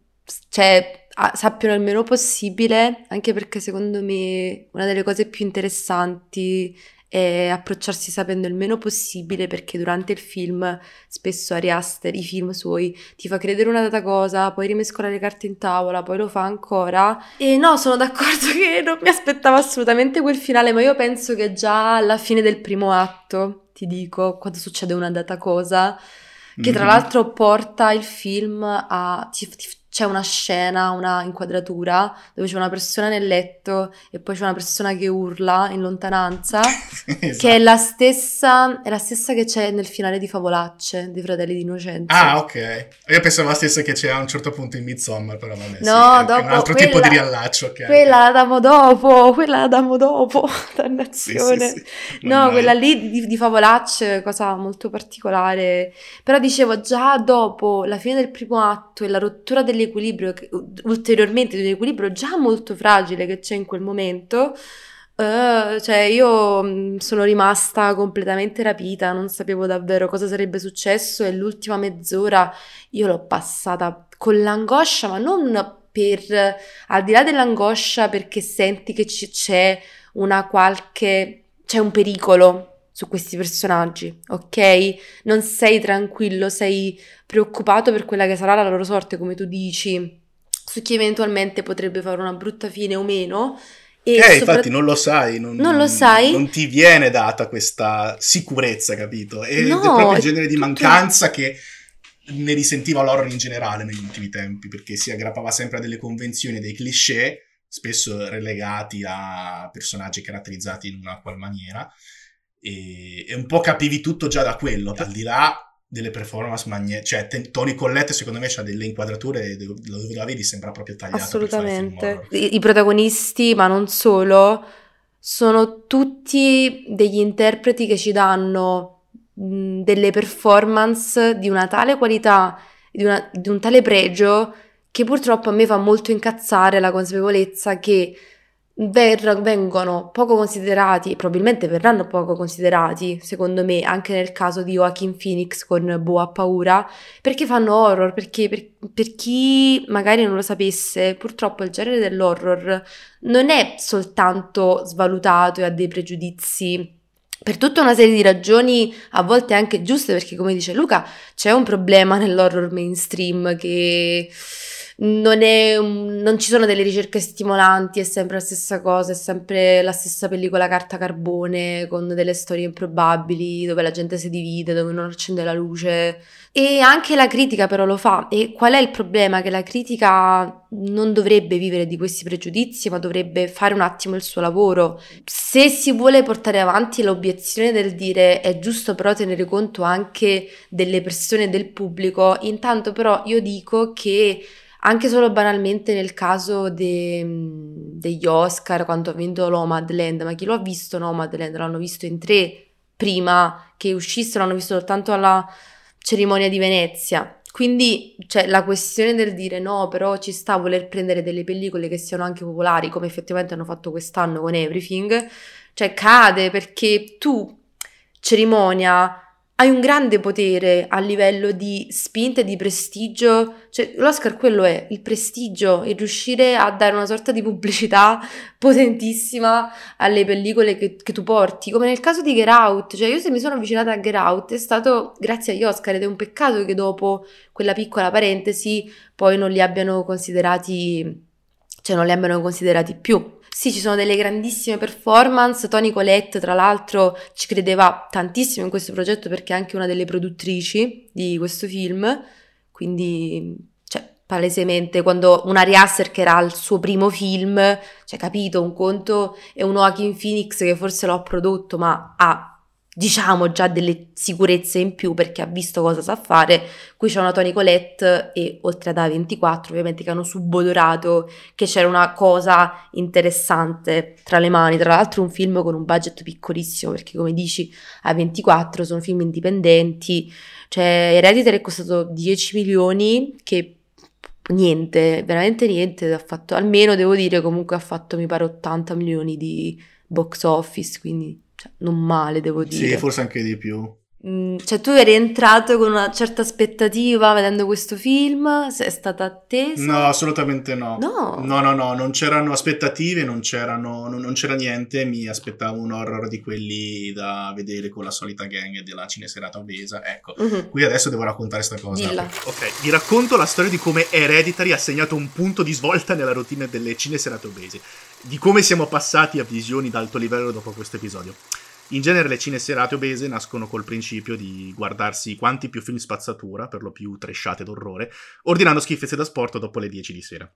[SPEAKER 2] cioè, sappiano il meno possibile, anche perché secondo me una delle cose più interessanti è approcciarsi sapendo il meno possibile, perché durante il film spesso Ari Aster, i film suoi, ti fa credere una data cosa, poi rimescola le carte in tavola, poi lo fa ancora. E no, sono d'accordo che non mi aspettavo assolutamente quel finale, ma io penso che già alla fine del primo atto, ti dico, quando succede una data cosa, che tra
[SPEAKER 3] Mhm.
[SPEAKER 2] l'altro porta il film a... ti- ti- c'è una scena, una inquadratura dove c'è una persona nel letto e poi c'è una persona che urla in lontananza,
[SPEAKER 3] Esatto.
[SPEAKER 2] che è la stessa, è la stessa che c'è nel finale di Favolacce, dei Fratelli di Innocenza.
[SPEAKER 3] Ah, ok. Io pensavo la stessa che c'è a un certo punto in Midsommar, però vabbè, sì,
[SPEAKER 2] No,
[SPEAKER 3] è- è
[SPEAKER 2] dopo
[SPEAKER 3] un altro tipo di
[SPEAKER 2] quella-
[SPEAKER 3] riallaccio, ok.
[SPEAKER 2] Quella la damo dopo, quella la damo dopo,
[SPEAKER 3] Sì, sì,
[SPEAKER 2] dannazione.
[SPEAKER 3] sì.
[SPEAKER 2] No,
[SPEAKER 3] Mannaggia.
[SPEAKER 2] quella lì di, di Favolacce, cosa molto particolare. Però dicevo, già dopo la fine del primo atto e la rottura dell'equilibrio, ulteriormente di un equilibrio già molto fragile che c'è in quel momento, eh, cioè io mh, sono rimasta completamente rapita, non sapevo davvero cosa sarebbe successo e l'ultima mezz'ora io l'ho passata con l'angoscia, ma non per, al di là dell'angoscia perché senti che ci- c'è una qualche, c'è un pericolo su questi personaggi, ok? Non sei tranquillo, sei preoccupato per quella che sarà la loro sorte, come tu dici, su chi eventualmente potrebbe fare una brutta fine o meno. E
[SPEAKER 3] Eh,
[SPEAKER 2] sopra-
[SPEAKER 3] infatti non lo sai, non,
[SPEAKER 2] Non lo sai?
[SPEAKER 3] non ti viene data questa sicurezza, capito? Ed
[SPEAKER 2] No,
[SPEAKER 3] è proprio il
[SPEAKER 2] è
[SPEAKER 3] genere di
[SPEAKER 2] tutto-
[SPEAKER 3] mancanza che ne risentiva l'horror in generale negli ultimi tempi, perché si aggrappava sempre a delle convenzioni, dei cliché, spesso relegati a personaggi caratterizzati in una qual maniera, e, e un po' capivi tutto già da quello, al di là delle performance magne- cioè te- Tony Collette secondo me ha delle inquadrature dove dove la vedi sembra proprio tagliata
[SPEAKER 2] Assolutamente. I, i protagonisti, ma non solo, sono tutti degli interpreti che ci danno mh, delle performance di una tale qualità, di, una- di un tale pregio, che purtroppo a me fa molto incazzare la consapevolezza che ver- vengono poco considerati, probabilmente verranno poco considerati, secondo me, anche nel caso di Joaquin Phoenix con Boa Paura, perché fanno horror, perché per, per chi magari non lo sapesse, purtroppo il genere dell'horror non è soltanto svalutato e ha dei pregiudizi. Per tutta una serie di ragioni, a volte anche giuste, perché come dice Luca, c'è un problema nell'horror mainstream che non, è non ci sono delle ricerche stimolanti, è sempre la stessa cosa, è sempre la stessa pellicola carta carbone con delle storie improbabili dove la gente si divide, dove non accende la luce. E anche la critica però lo fa. E qual è il problema? Che la critica non dovrebbe vivere di questi pregiudizi, ma dovrebbe fare un attimo il suo lavoro. Se si vuole portare avanti l'obiezione del dire è giusto però tenere conto anche delle persone del pubblico, intanto però io dico che anche solo banalmente nel caso de- degli Oscar, quando ha vinto Nomadland, ma chi lo ha visto Nomadland? L'hanno visto in tre prima che uscisse, l'hanno visto soltanto alla cerimonia di Venezia. Quindi c'è la questione del dire no, però ci sta a voler prendere delle pellicole che siano anche popolari, come effettivamente hanno fatto quest'anno con Everything, cioè cade perché tu, cerimonia, hai un grande potere a livello di spinta e di prestigio, cioè l'Oscar quello è, il prestigio, il riuscire a dare una sorta di pubblicità potentissima alle pellicole che, che tu porti, come nel caso di Get Out, cioè io se mi sono avvicinata a Get Out è stato grazie agli Oscar ed è un peccato che dopo quella piccola parentesi poi non li abbiano considerati, cioè non li abbiano considerati più. Sì, ci sono delle grandissime performance. Tony Colette, tra l'altro, ci credeva tantissimo in questo progetto perché è anche una delle produttrici di questo film. Quindi, cioè, palesemente, quando una Riasser che era il suo primo film, cioè, capito, un conto è un Joaquin Phoenix che forse l'ho prodotto, ma ha diciamo già delle sicurezze in più perché ha visto cosa sa fare. Qui c'è una Tony Colette e oltre ad A24 ovviamente che hanno subodorato che c'era una cosa interessante tra le mani, tra l'altro un film con un budget piccolissimo perché come dici A24 sono film indipendenti, cioè Hereditary è costato 10 milioni che niente, veramente niente, ha fatto almeno devo dire comunque ha fatto mi pare 80 milioni di box office, quindi cioè, non male, devo dire.
[SPEAKER 4] Sì, forse anche di più.
[SPEAKER 2] Mm, cioè, tu eri entrato con una certa aspettativa vedendo questo film? È stata attesa?
[SPEAKER 4] No, assolutamente no.
[SPEAKER 2] No.
[SPEAKER 4] No, no, no, non c'erano aspettative, non, c'erano, non, non c'era niente. Mi aspettavo un horror di quelli da vedere con la solita gang della cineserata obesa. Ecco,
[SPEAKER 2] Mhm.
[SPEAKER 4] qui adesso devo raccontare questa cosa.
[SPEAKER 2] Dilla.
[SPEAKER 3] Ok, vi racconto la storia di come Hereditary ha segnato un punto di svolta nella routine delle cineserate obese, di come siamo passati a visioni d'alto livello dopo questo episodio. In genere le cineserate obese nascono col principio di guardarsi quanti più film spazzatura, per lo più tresciate d'orrore, ordinando schifezze da sport dopo le 10 di sera.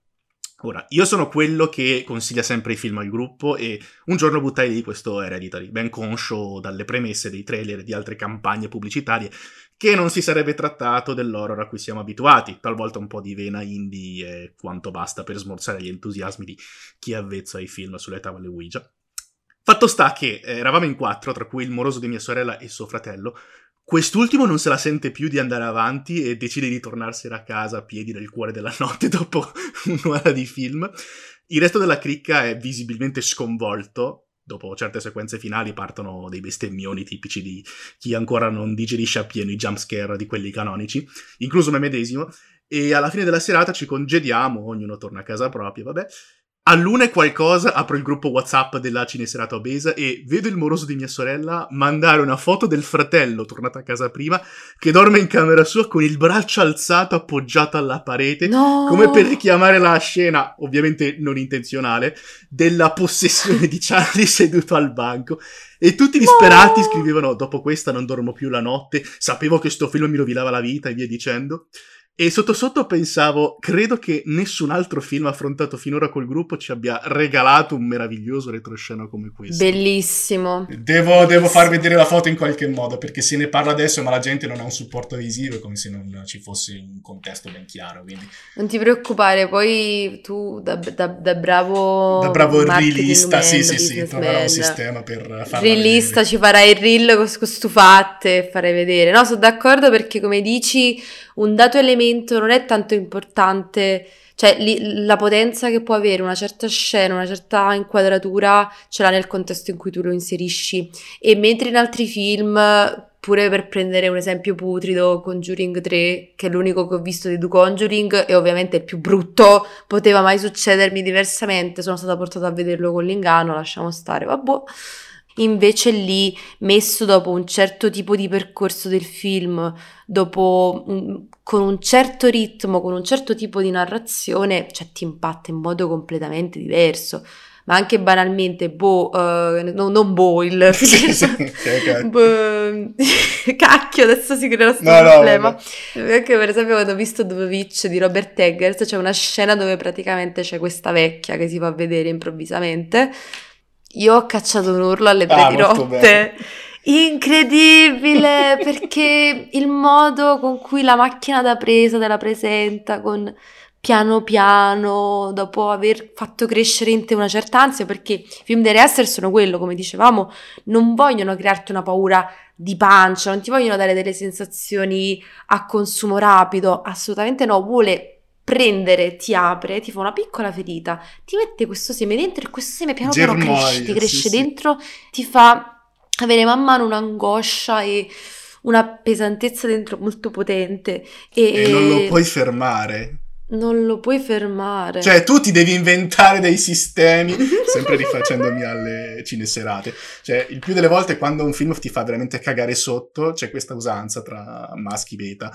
[SPEAKER 3] Ora, io sono quello che consiglia sempre i film al gruppo e un giorno buttai lì questo Hereditary, ben conscio dalle premesse dei trailer e di altre campagne pubblicitarie che non si sarebbe trattato dell'horror a cui siamo abituati, talvolta un po' di vena indie e quanto basta per smorzare gli entusiasmi di chi è avvezzo ai film sulle tavole Ouija. Fatto sta che eh, eravamo in quattro, tra cui il moroso di mia sorella e suo fratello. Quest'ultimo non se la sente più di andare avanti e decide di tornarsene a casa a piedi nel cuore della notte dopo un'ora di film. Il resto della cricca è visibilmente sconvolto. Dopo certe sequenze finali partono dei bestemmioni tipici di chi ancora non digerisce appieno i jumpscare di quelli canonici, incluso me medesimo. E alla fine della serata ci congediamo, ognuno torna a casa propria, vabbè. All'una e qualcosa apro il gruppo WhatsApp della cineserata obesa e vedo il moroso di mia sorella mandare una foto del fratello, tornato a casa prima, che dorme in camera sua con il braccio alzato appoggiato alla parete,
[SPEAKER 2] No!
[SPEAKER 3] come per richiamare la scena, ovviamente non intenzionale, della possessione di Charlie seduto al banco. E tutti disperati
[SPEAKER 2] No!
[SPEAKER 3] scrivevano: Dopo questa non dormo più la notte, sapevo che sto film mi rovinava la vita e via dicendo. E sotto sotto pensavo, credo che nessun altro film affrontato finora col gruppo ci abbia regalato un meraviglioso retroscena come questo.
[SPEAKER 2] Bellissimo.
[SPEAKER 4] Devo, devo far vedere la foto in qualche modo perché se ne parla adesso ma la gente non ha un supporto visivo è come se non ci fosse un contesto ben chiaro quindi
[SPEAKER 2] Non ti preoccupare, poi tu da, da- da bravo
[SPEAKER 4] da bravo realista sì sì sì troverò un sistema per farla
[SPEAKER 2] Realista ci farai il reel con, con stufatte e farai vedere. No, sono d'accordo perché come dici un dato elemento non è tanto importante, cioè li- la potenza che può avere una certa scena, una certa inquadratura ce l'ha nel contesto in cui tu lo inserisci. E mentre in altri film, pure per prendere un esempio putrido, Conjuring 3, che è l'unico che ho visto di The Conjuring e ovviamente il più brutto, poteva mai succedermi diversamente, sono stata portata a vederlo con l'inganno, lasciamo stare, vabbè. Invece lì, messo dopo un certo tipo di percorso del film, dopo con un certo ritmo, con un certo tipo di narrazione, cioè ti impatta in modo completamente diverso. Ma anche banalmente, boh, eh, no- non boh, il
[SPEAKER 3] Sì, sì.
[SPEAKER 2] Boh, cacchio, adesso si crea questo
[SPEAKER 3] No, no,
[SPEAKER 2] problema.
[SPEAKER 3] vabbè.
[SPEAKER 2] Anche per esempio quando ho visto Dovovich di Robert Eggers, c'è una scena dove praticamente c'è questa vecchia che si fa vedere improvvisamente. Io ho cacciato un urlo alle tre
[SPEAKER 3] Ah,
[SPEAKER 2] di notte. Incredibile, perché il modo con cui la macchina da presa te la presenta con piano piano, dopo aver fatto crescere in te una certa ansia, perché i film dei Rester sono quello, come dicevamo, non vogliono crearti una paura di pancia, non ti vogliono dare delle sensazioni a consumo rapido, assolutamente no, vuole prendere, ti apre, ti fa una piccola ferita, ti mette questo seme dentro e questo seme piano piano cresce, ti
[SPEAKER 3] sì,
[SPEAKER 2] cresce
[SPEAKER 3] sì.
[SPEAKER 2] dentro, ti fa avere man mano un'angoscia e una pesantezza dentro molto potente e,
[SPEAKER 3] E non lo puoi fermare.
[SPEAKER 2] non lo puoi fermare.
[SPEAKER 3] Cioè, tu ti devi inventare dei sistemi, sempre rifacendomi alle cineserate. Cioè, il più delle volte quando un film ti fa veramente cagare sotto, c'è questa usanza tra maschi beta,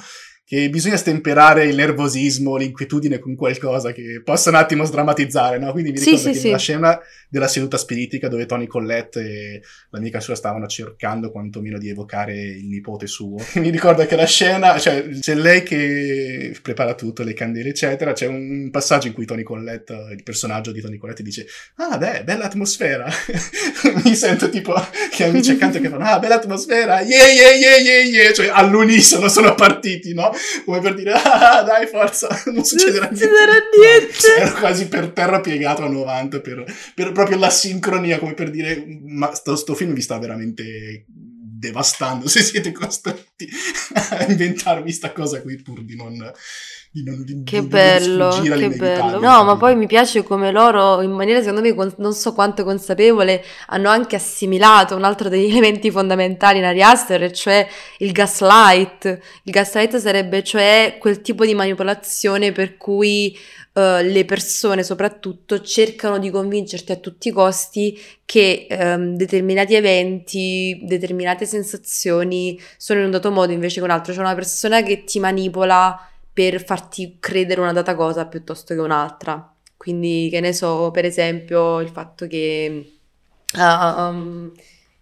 [SPEAKER 3] che bisogna stemperare il nervosismo, l'inquietudine con qualcosa che possa un attimo sdrammatizzare, no? Quindi mi
[SPEAKER 2] Sì,
[SPEAKER 3] ricordo
[SPEAKER 2] sì,
[SPEAKER 3] che
[SPEAKER 2] sì.
[SPEAKER 3] nella scena della seduta spiritica dove Tony Collette e l'amica sua stavano cercando quantomeno di evocare il nipote suo. Mi ricordo che la scena, cioè c'è lei che prepara tutto, le candele eccetera, c'è un passaggio in cui Tony Collette, il personaggio di Tony Collette dice ah beh, bella atmosfera. Mi sento tipo che amici accanto che fanno ah bella atmosfera, yeah yeah yeah yeah yeah, cioè all'unisono sono partiti, no? Come per dire ah dai forza, non succederà
[SPEAKER 2] Non
[SPEAKER 3] niente.
[SPEAKER 2] succederà niente.
[SPEAKER 3] Ero quasi per terra piegato a 90 per, per proprio la sincronia, come per dire, ma sto, sto film vi sta veramente devastando se siete costretti a inventarvi sta cosa qui pur di non... Di non di-
[SPEAKER 2] Che
[SPEAKER 3] di- di
[SPEAKER 2] bello, che bello. No, ma poi mi piace come loro, in maniera secondo me con- non so quanto consapevole, hanno anche assimilato un altro degli elementi fondamentali in Ari Aster, e cioè il gaslight. Il gaslight sarebbe cioè quel tipo di manipolazione per cui eh, le persone soprattutto cercano di convincerti a tutti i costi che ehm, determinati eventi, determinate sensazioni sono in un dato modo invece che un altro. C'è una persona che ti manipola per farti credere una data cosa piuttosto che un'altra. Quindi, che ne so, per esempio, il fatto che... ah, um,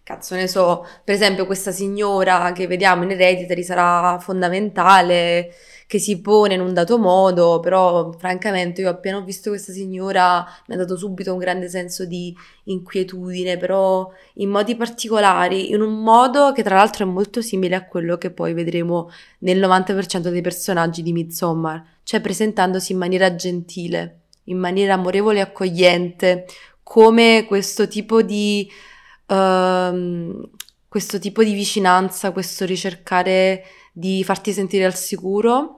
[SPEAKER 2] cazzo ne so, per esempio questa signora che vediamo in Hereditary sarà fondamentale, che si pone in un dato modo, però francamente io appena ho visto questa signora mi ha dato subito un grande senso di inquietudine, però in modi particolari, in un modo che tra l'altro è molto simile a quello che poi vedremo nel 90% dei personaggi di Midsommar, cioè presentandosi in maniera gentile, in maniera amorevole e accogliente, come questo tipo di, ehm, questo tipo di vicinanza, questo ricercare di farti sentire al sicuro,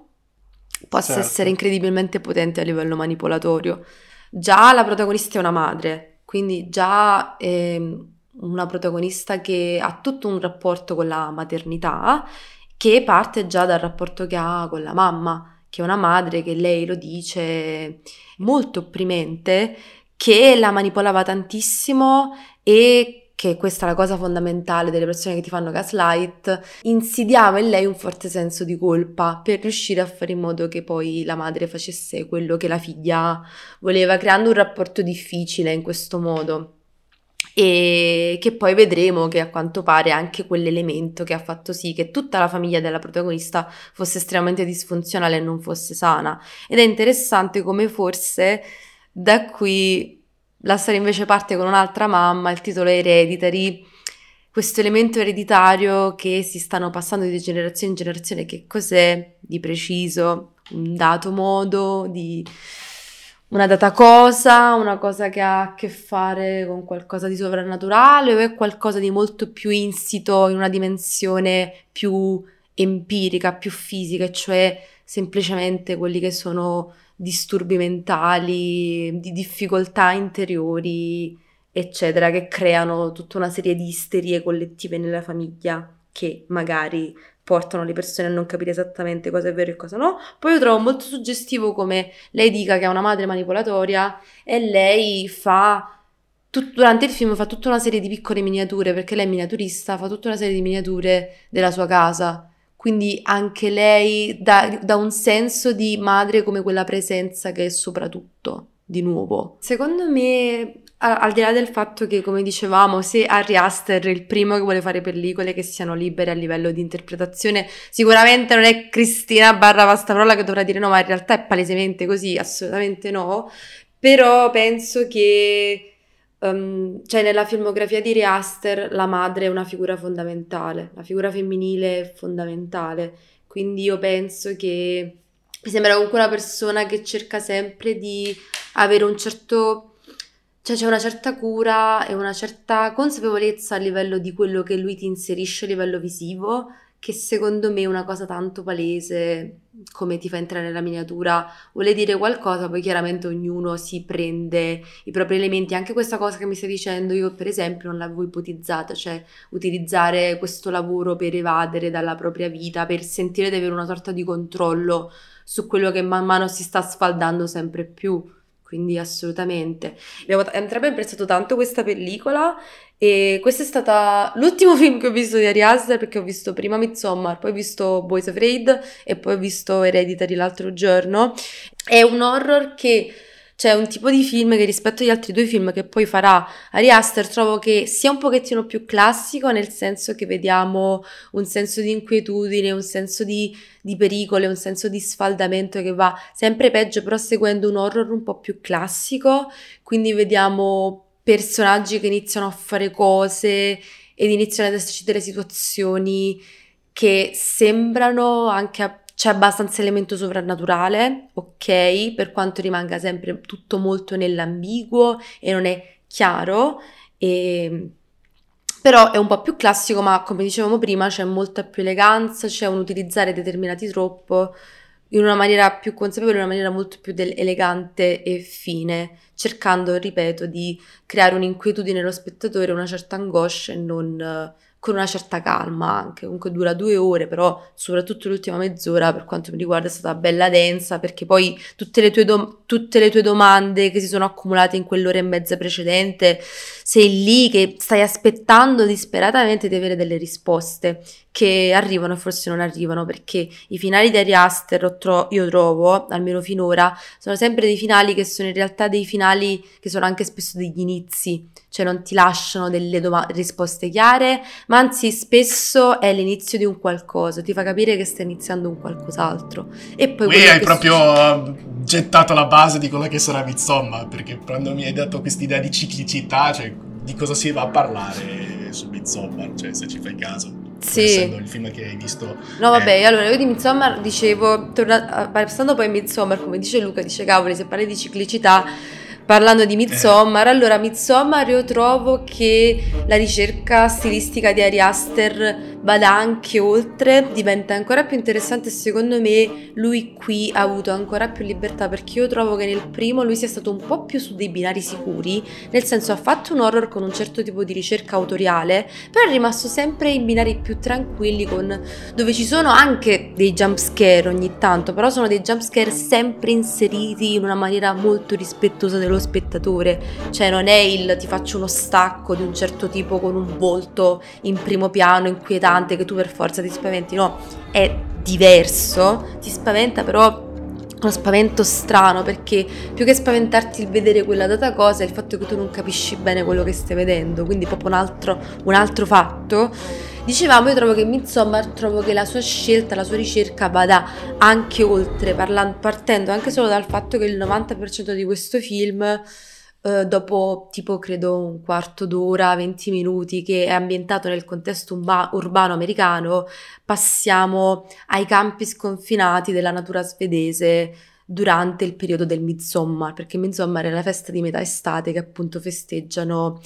[SPEAKER 2] possa
[SPEAKER 3] Certo.
[SPEAKER 2] essere incredibilmente potente a livello manipolatorio. Già la protagonista è una madre, quindi già è una protagonista che ha tutto un rapporto con la maternità che parte già dal rapporto che ha con la mamma, che è una madre che lei lo dice molto opprimente, che la manipolava tantissimo e che questa è la cosa fondamentale delle persone che ti fanno gaslight, insidiava in lei un forte senso di colpa per riuscire a fare in modo che poi la madre facesse quello che la figlia voleva, creando un rapporto difficile in questo modo. E che poi vedremo che a quanto pare anche quell'elemento che ha fatto sì che tutta la famiglia della protagonista fosse estremamente disfunzionale e non fosse sana. Ed è interessante come forse da qui la storia invece parte con un'altra mamma, il titolo è Hereditary, questo elemento ereditario che si stanno passando di generazione in generazione, che cos'è di preciso? Un dato modo, di una data cosa, una cosa che ha a che fare con qualcosa di sovrannaturale? O è qualcosa di molto più insito in una dimensione più empirica, più fisica, cioè semplicemente quelli che sono disturbi mentali, di difficoltà interiori, eccetera, che creano tutta una serie di isterie collettive nella famiglia che magari portano le persone a non capire esattamente cosa è vero e cosa no. Poi io trovo molto suggestivo come lei dica che è una madre manipolatoria e lei fa tut- durante il film fa tutta una serie di piccole miniature, perché lei è miniaturista, fa tutta una serie di miniature della sua casa. Quindi anche lei dà, dà un senso di madre come quella presenza che è soprattutto, di nuovo. Secondo me, al di là del fatto che, come dicevamo, se Harry Aster è il primo che vuole fare pellicole che siano libere a livello di interpretazione, sicuramente non è Cristina barra Vastarola che dovrà dire no, ma in realtà è palesemente così, assolutamente no. Però penso che Um, cioè nella filmografia di Riaster la madre è una figura fondamentale, la figura femminile è fondamentale, quindi io penso che mi sembra comunque una persona che cerca sempre di avere un certo, cioè c'è una certa cura e una certa consapevolezza a livello di quello che lui ti inserisce a livello visivo che secondo me una cosa tanto palese come ti fa entrare nella miniatura vuole dire qualcosa, poi chiaramente ognuno si prende i propri elementi. Anche questa cosa che mi stai dicendo, io per esempio non l'avevo ipotizzata, cioè utilizzare questo lavoro per evadere dalla propria vita, per sentire di avere una sorta di controllo su quello che man mano si sta sfaldando sempre più. Quindi assolutamente. Abbiamo entrambi apprezzato tanto questa pellicola e questo è stato l'ultimo film che ho visto di Ari Aster perché ho visto prima Midsommar, poi ho visto Boys Afraid e poi ho visto Hereditary l'altro giorno. È un horror che c'è un tipo di film che rispetto agli altri due film che poi farà Ari Aster trovo che sia un pochettino più classico nel senso che vediamo un senso di inquietudine, un senso di, di pericolo, un senso di sfaldamento che va sempre peggio però seguendo un horror un po' più classico, quindi vediamo personaggi che iniziano a fare cose ed iniziano ad esserci delle situazioni che sembrano anche a, c'è abbastanza elemento sovrannaturale, ok, per quanto rimanga sempre tutto molto nell'ambiguo e non è chiaro, e, però è un po' più classico, ma come dicevamo prima c'è molta più eleganza, c'è un utilizzare determinati troppo in una maniera più consapevole, in una maniera molto più del- elegante e fine, cercando, ripeto, di creare un'inquietudine nello spettatore, una certa angoscia e non con una certa calma anche. Comunque dura due ore, però soprattutto l'ultima mezz'ora per quanto mi riguarda è stata bella densa perché poi tutte le tue, do- tutte le tue domande che si sono accumulate in quell'ora e mezza precedente, sei lì che stai aspettando disperatamente di avere delle risposte che arrivano e forse non arrivano perché i finali di Ari Aster io trovo, almeno finora, sono sempre dei finali che sono in realtà dei finali che sono anche spesso degli inizi, cioè non ti lasciano delle doma- risposte chiare, ma anzi spesso è l'inizio di un qualcosa, ti fa capire che stai iniziando un qualcos'altro. E poi
[SPEAKER 3] Qui hai proprio succede... gettato la base di quello che sarà Midsommar, perché quando mi hai dato quest'idea di ciclicità, cioè di cosa si va a parlare su Midsommar, cioè se ci fai caso. Sì. Essendo il film che hai visto.
[SPEAKER 2] No, vabbè, eh. allora io di Midsommar dicevo, torna, passando poi a Midsommar, come dice Luca, dice cavoli, se parli di ciclicità parlando di Midsommar, eh. allora Midsommar io trovo che la ricerca stilistica di Ari Aster vada anche oltre, diventa ancora più interessante secondo me lui qui ha avuto ancora più libertà perché io trovo che nel primo lui sia stato un po' più su dei binari sicuri, nel senso ha fatto un horror con un certo tipo di ricerca autoriale, però è rimasto sempre in binari più tranquilli con, dove ci sono anche dei jump scare ogni tanto, però sono dei jump scare sempre inseriti in una maniera molto rispettosa dello spettatore, cioè non è il ti faccio uno stacco di un certo tipo con un volto in primo piano inquietante inquietante che tu per forza ti spaventi, no, è diverso, ti spaventa però uno spavento strano perché più che spaventarti il vedere quella data cosa è il fatto che tu non capisci bene quello che stai vedendo, quindi proprio un altro, un altro fatto. Dicevamo, io trovo che Midsommar, trovo che la sua scelta, la sua ricerca vada anche oltre, parlando, partendo anche solo dal fatto che il 90% di questo film Uh, dopo tipo credo un quarto d'ora, 20 minuti che è ambientato nel contesto umba- urbano americano, passiamo ai campi sconfinati della natura svedese durante il periodo del Midsommar, perché Midsommar è la festa di metà estate che appunto festeggiano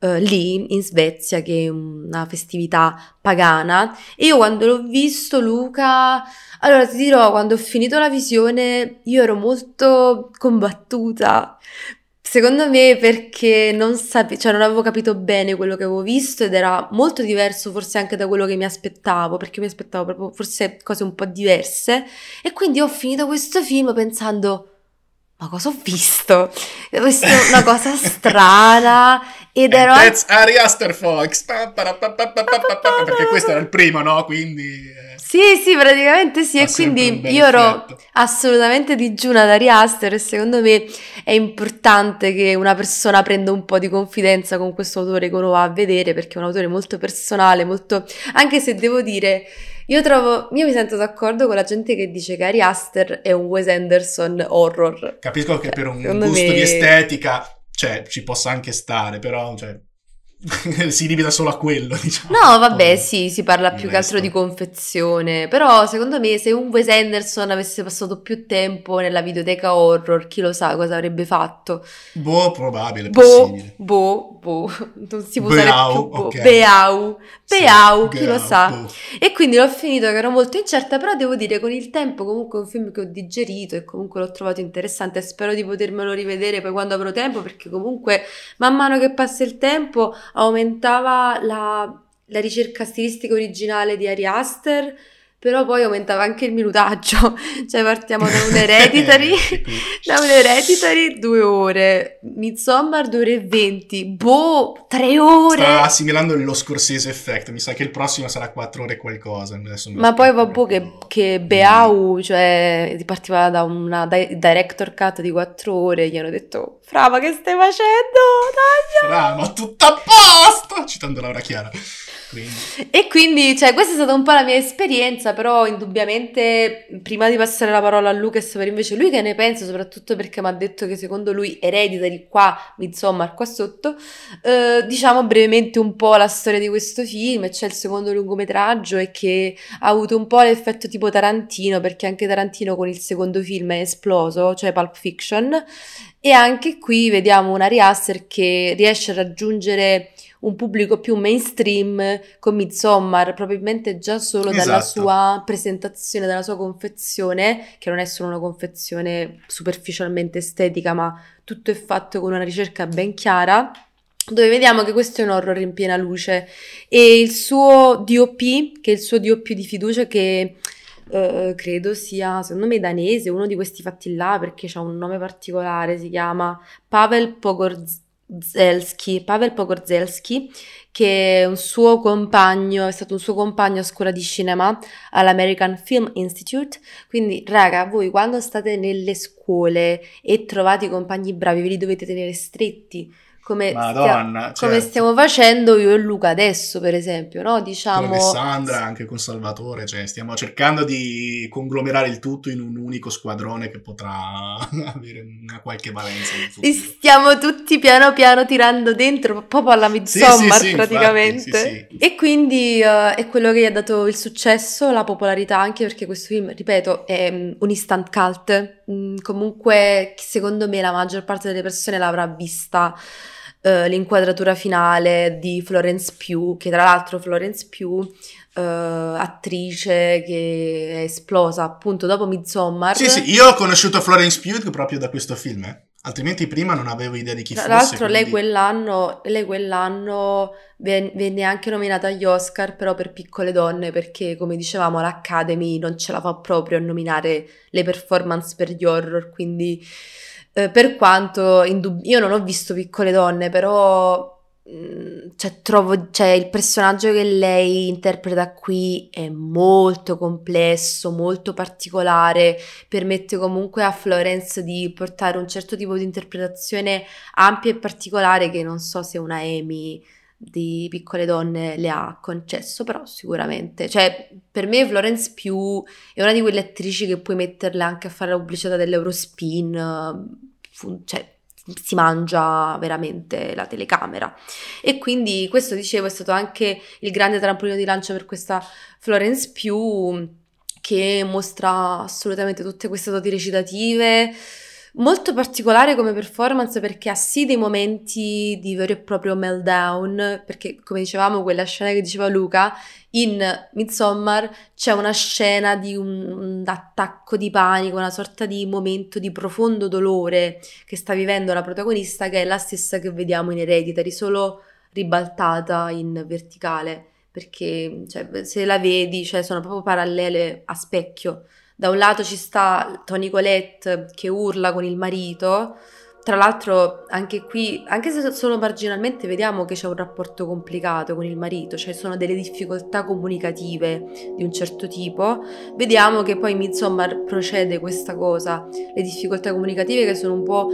[SPEAKER 2] uh, lì in Svezia, che è una festività pagana. E io quando l'ho visto, Luca, allora ti dirò, quando ho finito la visione, io ero molto combattuta Secondo me perché non, sape- cioè non avevo capito bene quello che avevo visto ed era molto diverso forse anche da quello che mi aspettavo, perché mi aspettavo proprio forse cose un po' diverse e quindi ho finito questo film pensando ma cosa ho visto? Ho visto una cosa strana ed ero
[SPEAKER 3] that's Ari Aster Fox. Perché questo era il primo, no? Quindi... eh,
[SPEAKER 2] Sì, sì, praticamente sì, e quindi io ero assolutamente digiuna da Ari Aster e secondo me è importante che una persona prenda un po' di confidenza con questo autore che uno va a vedere perché è un autore molto personale, molto... anche se devo dire, io trovo, io mi sento d'accordo con la gente che dice che Ari Aster è un Wes Anderson horror.
[SPEAKER 3] Capisco che per un
[SPEAKER 2] Secondo
[SPEAKER 3] gusto
[SPEAKER 2] me-
[SPEAKER 3] di estetica, cioè, ci possa anche stare, però, cioè, si limita solo a quello, diciamo.
[SPEAKER 2] No, vabbè, sì, si parla più che altro di confezione, però secondo me se un Wes Anderson avesse passato più tempo nella videoteca horror, chi lo sa cosa avrebbe fatto.
[SPEAKER 3] Boh, probabile,
[SPEAKER 2] Boh,
[SPEAKER 3] possibile.
[SPEAKER 2] boh, boh, non si può usare
[SPEAKER 3] Beau,
[SPEAKER 2] più boh.
[SPEAKER 3] ok.
[SPEAKER 2] Beau,
[SPEAKER 3] Sì,
[SPEAKER 2] Beau, chi lo sa. E quindi l'ho finito che ero molto incerta, però devo dire con il tempo comunque è un film che ho digerito e comunque l'ho trovato interessante e spero di potermelo rivedere poi quando avrò tempo perché comunque man mano che passa il tempo aumentava la, la ricerca stilistica originale di Ari Aster, però poi aumentava anche il minutaggio, cioè partiamo da un Hereditary,
[SPEAKER 3] qui.
[SPEAKER 2] da un Hereditary due ore, Midsommar due ore e venti, boh, tre ore!
[SPEAKER 3] Sta assimilando lo Scorsese effect. Mi sa che il prossimo sarà 4 ore e qualcosa.
[SPEAKER 2] Ma poi vabbè che,
[SPEAKER 3] proprio-
[SPEAKER 2] che Beau, cioè, partiva da una di- director cut di quattro ore, gli hanno detto, Fra, ma che stai facendo? Dai!
[SPEAKER 3] Fra, ma tutto a posto! Citando Laura Chiara. Quindi,
[SPEAKER 2] E quindi, cioè, questa è stata un po' la mia esperienza, però indubbiamente, prima di passare la parola a Lucas per invece lui che ne pensa, soprattutto perché mi ha detto che secondo lui Hereditary qua, Midsommar qua sotto, eh, diciamo brevemente un po' la storia di questo film, c'è il secondo lungometraggio e che ha avuto un po' l'effetto tipo Tarantino, perché anche Tarantino con il secondo film è esploso, cioè Pulp Fiction, e anche qui vediamo una Ari Aster che riesce a raggiungere un pubblico più mainstream con Midsommar, probabilmente già solo dalla
[SPEAKER 3] Esatto.
[SPEAKER 2] sua presentazione, dalla sua confezione, che non è solo una confezione superficialmente estetica, ma tutto è fatto con una ricerca ben chiara. Dove vediamo che questo è un horror in piena luce e il suo DOP, che è il suo DOP di fiducia, che eh, credo sia, secondo me, danese, uno di questi fatti là, perché ha un nome particolare, si chiama Pavel Pogorzelski, Pavel Pogorzelski, che è un suo compagno, è stato un suo compagno a scuola di cinema all'American Film Institute. Quindi, raga, voi quando state nelle scuole e trovate i compagni bravi, ve li dovete tenere stretti. Come, stia-
[SPEAKER 3] Madonna,
[SPEAKER 2] come
[SPEAKER 3] certo.
[SPEAKER 2] stiamo facendo io e Luca adesso, per esempio, no?
[SPEAKER 3] con
[SPEAKER 2] Diciamo,
[SPEAKER 3] Alessandra, anche con Salvatore, cioè stiamo cercando di conglomerare il tutto in un unico squadrone che potrà avere una qualche valenza
[SPEAKER 2] li stiamo tutti piano piano tirando dentro, proprio alla Midsommar
[SPEAKER 3] sì, sì,
[SPEAKER 2] praticamente.
[SPEAKER 3] infatti, sì,
[SPEAKER 2] E quindi eh, è quello che gli ha dato il successo, la popolarità, anche perché questo film, ripeto, è mm, un instant cult. Mm, comunque, secondo me, la maggior parte delle persone l'avrà vista. Eh, l'inquadratura finale di Florence Pugh, che tra l'altro Florence Pugh, eh, attrice che è esplosa appunto dopo Midsommar.
[SPEAKER 3] Sì, sì, io ho conosciuto Florence Pugh proprio da questo film, eh. altrimenti prima non avevo idea di chi
[SPEAKER 2] Tra
[SPEAKER 3] fosse.
[SPEAKER 2] l'altro lei
[SPEAKER 3] quindi-
[SPEAKER 2] quell'anno, lei quell'anno ven- venne anche nominata agli Oscar, però per piccole donne, perché come dicevamo l'Academy non ce la fa proprio a nominare le performance per gli horror, quindi eh, per quanto indub- io non ho visto piccole donne, però mm, cioè, trovo, cioè, il personaggio che lei interpreta qui è molto complesso, molto particolare, permette comunque a Florence di portare un certo tipo di interpretazione ampia e particolare che non so se una Amy di piccole donne le ha concesso, però sicuramente, cioè per me Florence Pugh è una di quelle attrici che puoi metterle anche a fare la pubblicità dell'Eurospin, cioè si mangia veramente la telecamera. E quindi questo dicevo è stato anche il grande trampolino di lancio per questa Florence Pugh che mostra assolutamente tutte queste doti recitative Molto particolare come performance perché ha sì dei momenti di vero e proprio meltdown, perché come dicevamo quella scena che diceva Luca, in Midsommar c'è una scena di un, un attacco di panico, una sorta di momento di profondo dolore che sta vivendo la protagonista che è la stessa che vediamo in Hereditary, solo ribaltata in verticale, perché cioè, se la vedi cioè, sono proprio parallele a specchio Da un lato ci sta Tony Colette che urla con il marito, tra l'altro anche qui, anche se solo marginalmente vediamo che c'è un rapporto complicato con il marito, cioè sono delle difficoltà comunicative di un certo tipo, vediamo che poi Midsommar procede questa cosa, le difficoltà comunicative che sono un po'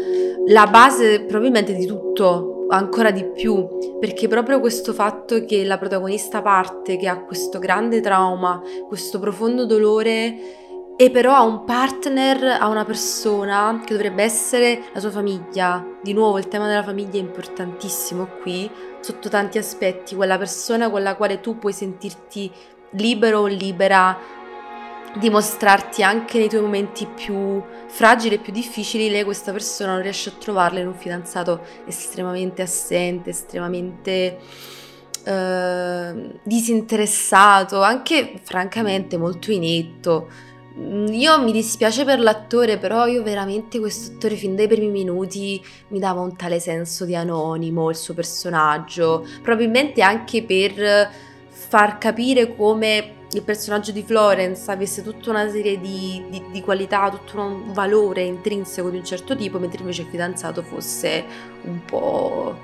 [SPEAKER 2] la base probabilmente di tutto, ancora di più, perché proprio questo fatto che la protagonista parte, che ha questo grande trauma, questo profondo dolore, e però ha un partner, ha una persona che dovrebbe essere la sua famiglia. Di nuovo il tema della famiglia è importantissimo qui, sotto tanti aspetti, quella persona con la quale tu puoi sentirti libero o libera di mostrarti anche nei tuoi momenti più fragili e più difficili, lei questa persona non riesce a trovarla in un fidanzato estremamente assente, estremamente eh, disinteressato, anche francamente molto inetto io mi dispiace per l'attore, però io veramente questo attore fin dai primi minuti mi dava un tale senso di anonimo, il suo personaggio, probabilmente anche per far capire come il personaggio di Florence avesse tutta una serie di, di, di, qualità, tutto un valore intrinseco di un certo tipo, mentre invece il fidanzato fosse un po'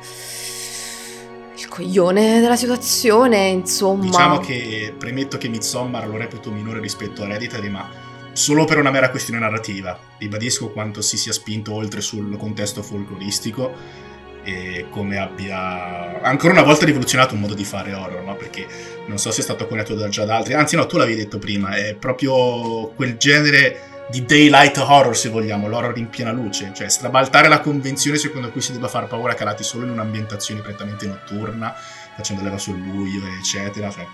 [SPEAKER 2] il coglione della situazione, insomma.
[SPEAKER 3] Diciamo che premetto che Midsommar lo reputo minore rispetto a Hereditary, ma solo per una mera questione narrativa. Ribadisco quanto si sia spinto oltre sul contesto folcloristico e come abbia ancora una volta rivoluzionato un modo di fare horror, no? Perché non so se è stato coniato già da altri, anzi no, tu l'avevi detto prima, è proprio quel genere di daylight horror se vogliamo, l'horror in piena luce, cioè strabaltare la convenzione secondo cui si debba far paura calati solo in un'ambientazione prettamente notturna, facendo leva sul buio, eccetera. Cioè,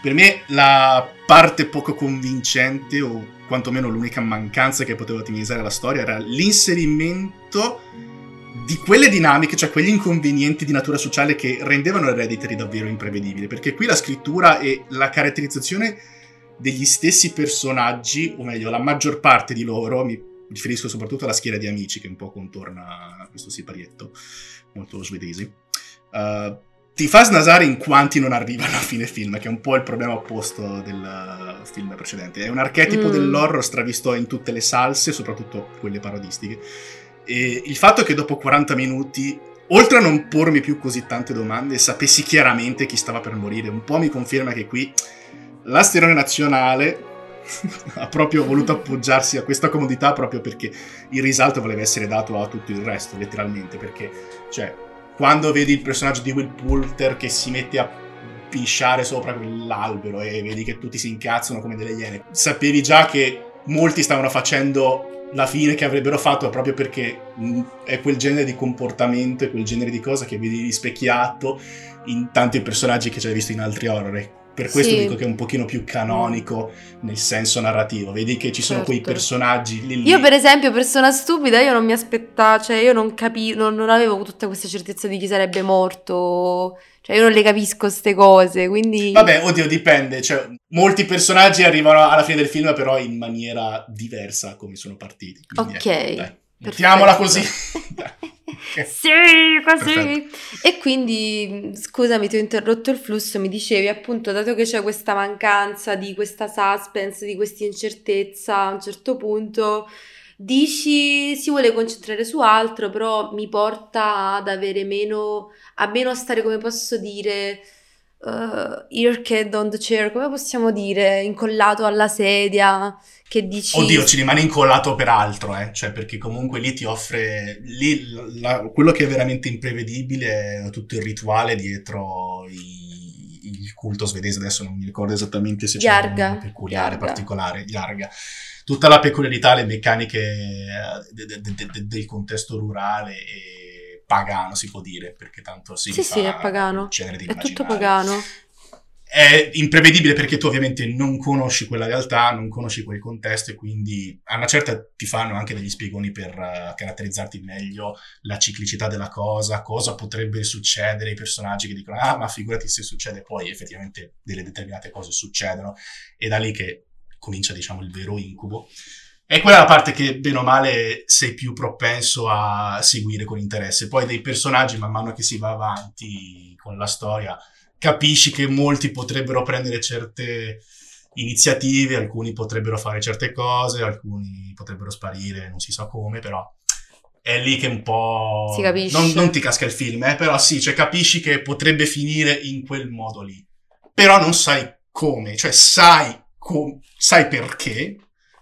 [SPEAKER 3] per me la parte poco convincente, o quantomeno l'unica mancanza che poteva ottimizzare la storia, era l'inserimento di quelle dinamiche, cioè quegli inconvenienti di natura sociale che rendevano Hereditary davvero imprevedibile, perché qui la scrittura e la caratterizzazione degli stessi personaggi, o meglio, la maggior parte di loro, mi riferisco soprattutto alla schiera di amici che un po' contorna questo siparietto, molto svedese, uh, ti fa snasare in quanti non arrivano a fine film, che è un po' il problema opposto del film precedente. È un archetipo mm. dell'horror stravisto in tutte le salse, soprattutto quelle parodistiche. E il fatto che dopo 40 minuti oltre a non pormi più così tante domande, sapessi chiaramente chi stava per morire, un po' mi conferma che qui l'asterone nazionale ha proprio voluto appoggiarsi a questa comodità proprio perché il risalto voleva essere dato a tutto il resto, letteralmente, perché, cioè, quando vedi il personaggio di Will Poulter che si mette a pisciare sopra quell'albero e vedi che tutti si incazzano come delle iene, sapevi già che molti stavano facendo la fine che avrebbero fatto proprio perché mm, è quel genere di comportamento e quel genere di cosa che vedi rispecchiato in tanti personaggi che ci hai visto in altri horror per questo sì. dico che è un pochino più canonico nel senso narrativo. Vedi che ci sono certo. quei personaggi lì, lì.
[SPEAKER 2] Io, per esempio, persona stupida, io non mi aspettavo, cioè io non capivo, non, non, avevo tutta questa certezza di chi sarebbe morto. Cioè, io non le capisco queste cose, quindi.
[SPEAKER 3] Vabbè, oddio, dipende. Cioè, molti personaggi arrivano alla fine del film, però in maniera diversa come sono partiti. Quindi,
[SPEAKER 2] ok.
[SPEAKER 3] Ecco, mettiamola così.
[SPEAKER 2] sì, così. Perfetto. E quindi, scusami, ti ho interrotto il flusso, mi dicevi appunto, dato che c'è questa mancanza di questa suspense, di questa incertezza, a un certo punto dici si vuole concentrare su altro, però mi porta ad avere meno, a meno stare, come posso dire, uh, earkid on the chair, come possiamo dire, incollato alla sedia, che dici...
[SPEAKER 3] Oddio, ci rimane incollato per altro, eh? cioè perché comunque lì ti offre, lì la, quello che è veramente imprevedibile è tutto il rituale dietro i, il culto svedese, adesso non mi ricordo esattamente se c'è
[SPEAKER 2] Yarga.
[SPEAKER 3] un peculiare, Yarga. particolare, Yarga. Tutta la peculiarità, le meccaniche eh, de, de, de, del contesto rurale e pagano, si può dire, perché tanto si
[SPEAKER 2] sì, sì, è pagano.
[SPEAKER 3] genere di
[SPEAKER 2] È tutto pagano
[SPEAKER 3] è imprevedibile perché tu ovviamente non conosci quella realtà, non conosci quel contesto e quindi a una certa ti fanno anche degli spiegoni per uh, caratterizzarti meglio la ciclicità della cosa, cosa potrebbe succedere, i personaggi che dicono ah ma figurati se succede poi effettivamente delle determinate cose succedono e da lì che comincia diciamo il vero incubo. E quella è la parte che, bene o male, sei più propenso a seguire con interesse. Poi dei personaggi, man mano che si va avanti con la storia, capisci che molti potrebbero prendere certe iniziative, alcuni potrebbero fare certe cose, alcuni potrebbero sparire, non si sa come, però è lì che un po'...
[SPEAKER 2] Si capisce.
[SPEAKER 3] Non, non ti casca il film, eh, però sì, cioè capisci che potrebbe finire in quel modo lì. Però non sai come, cioè sai, com- sai perché,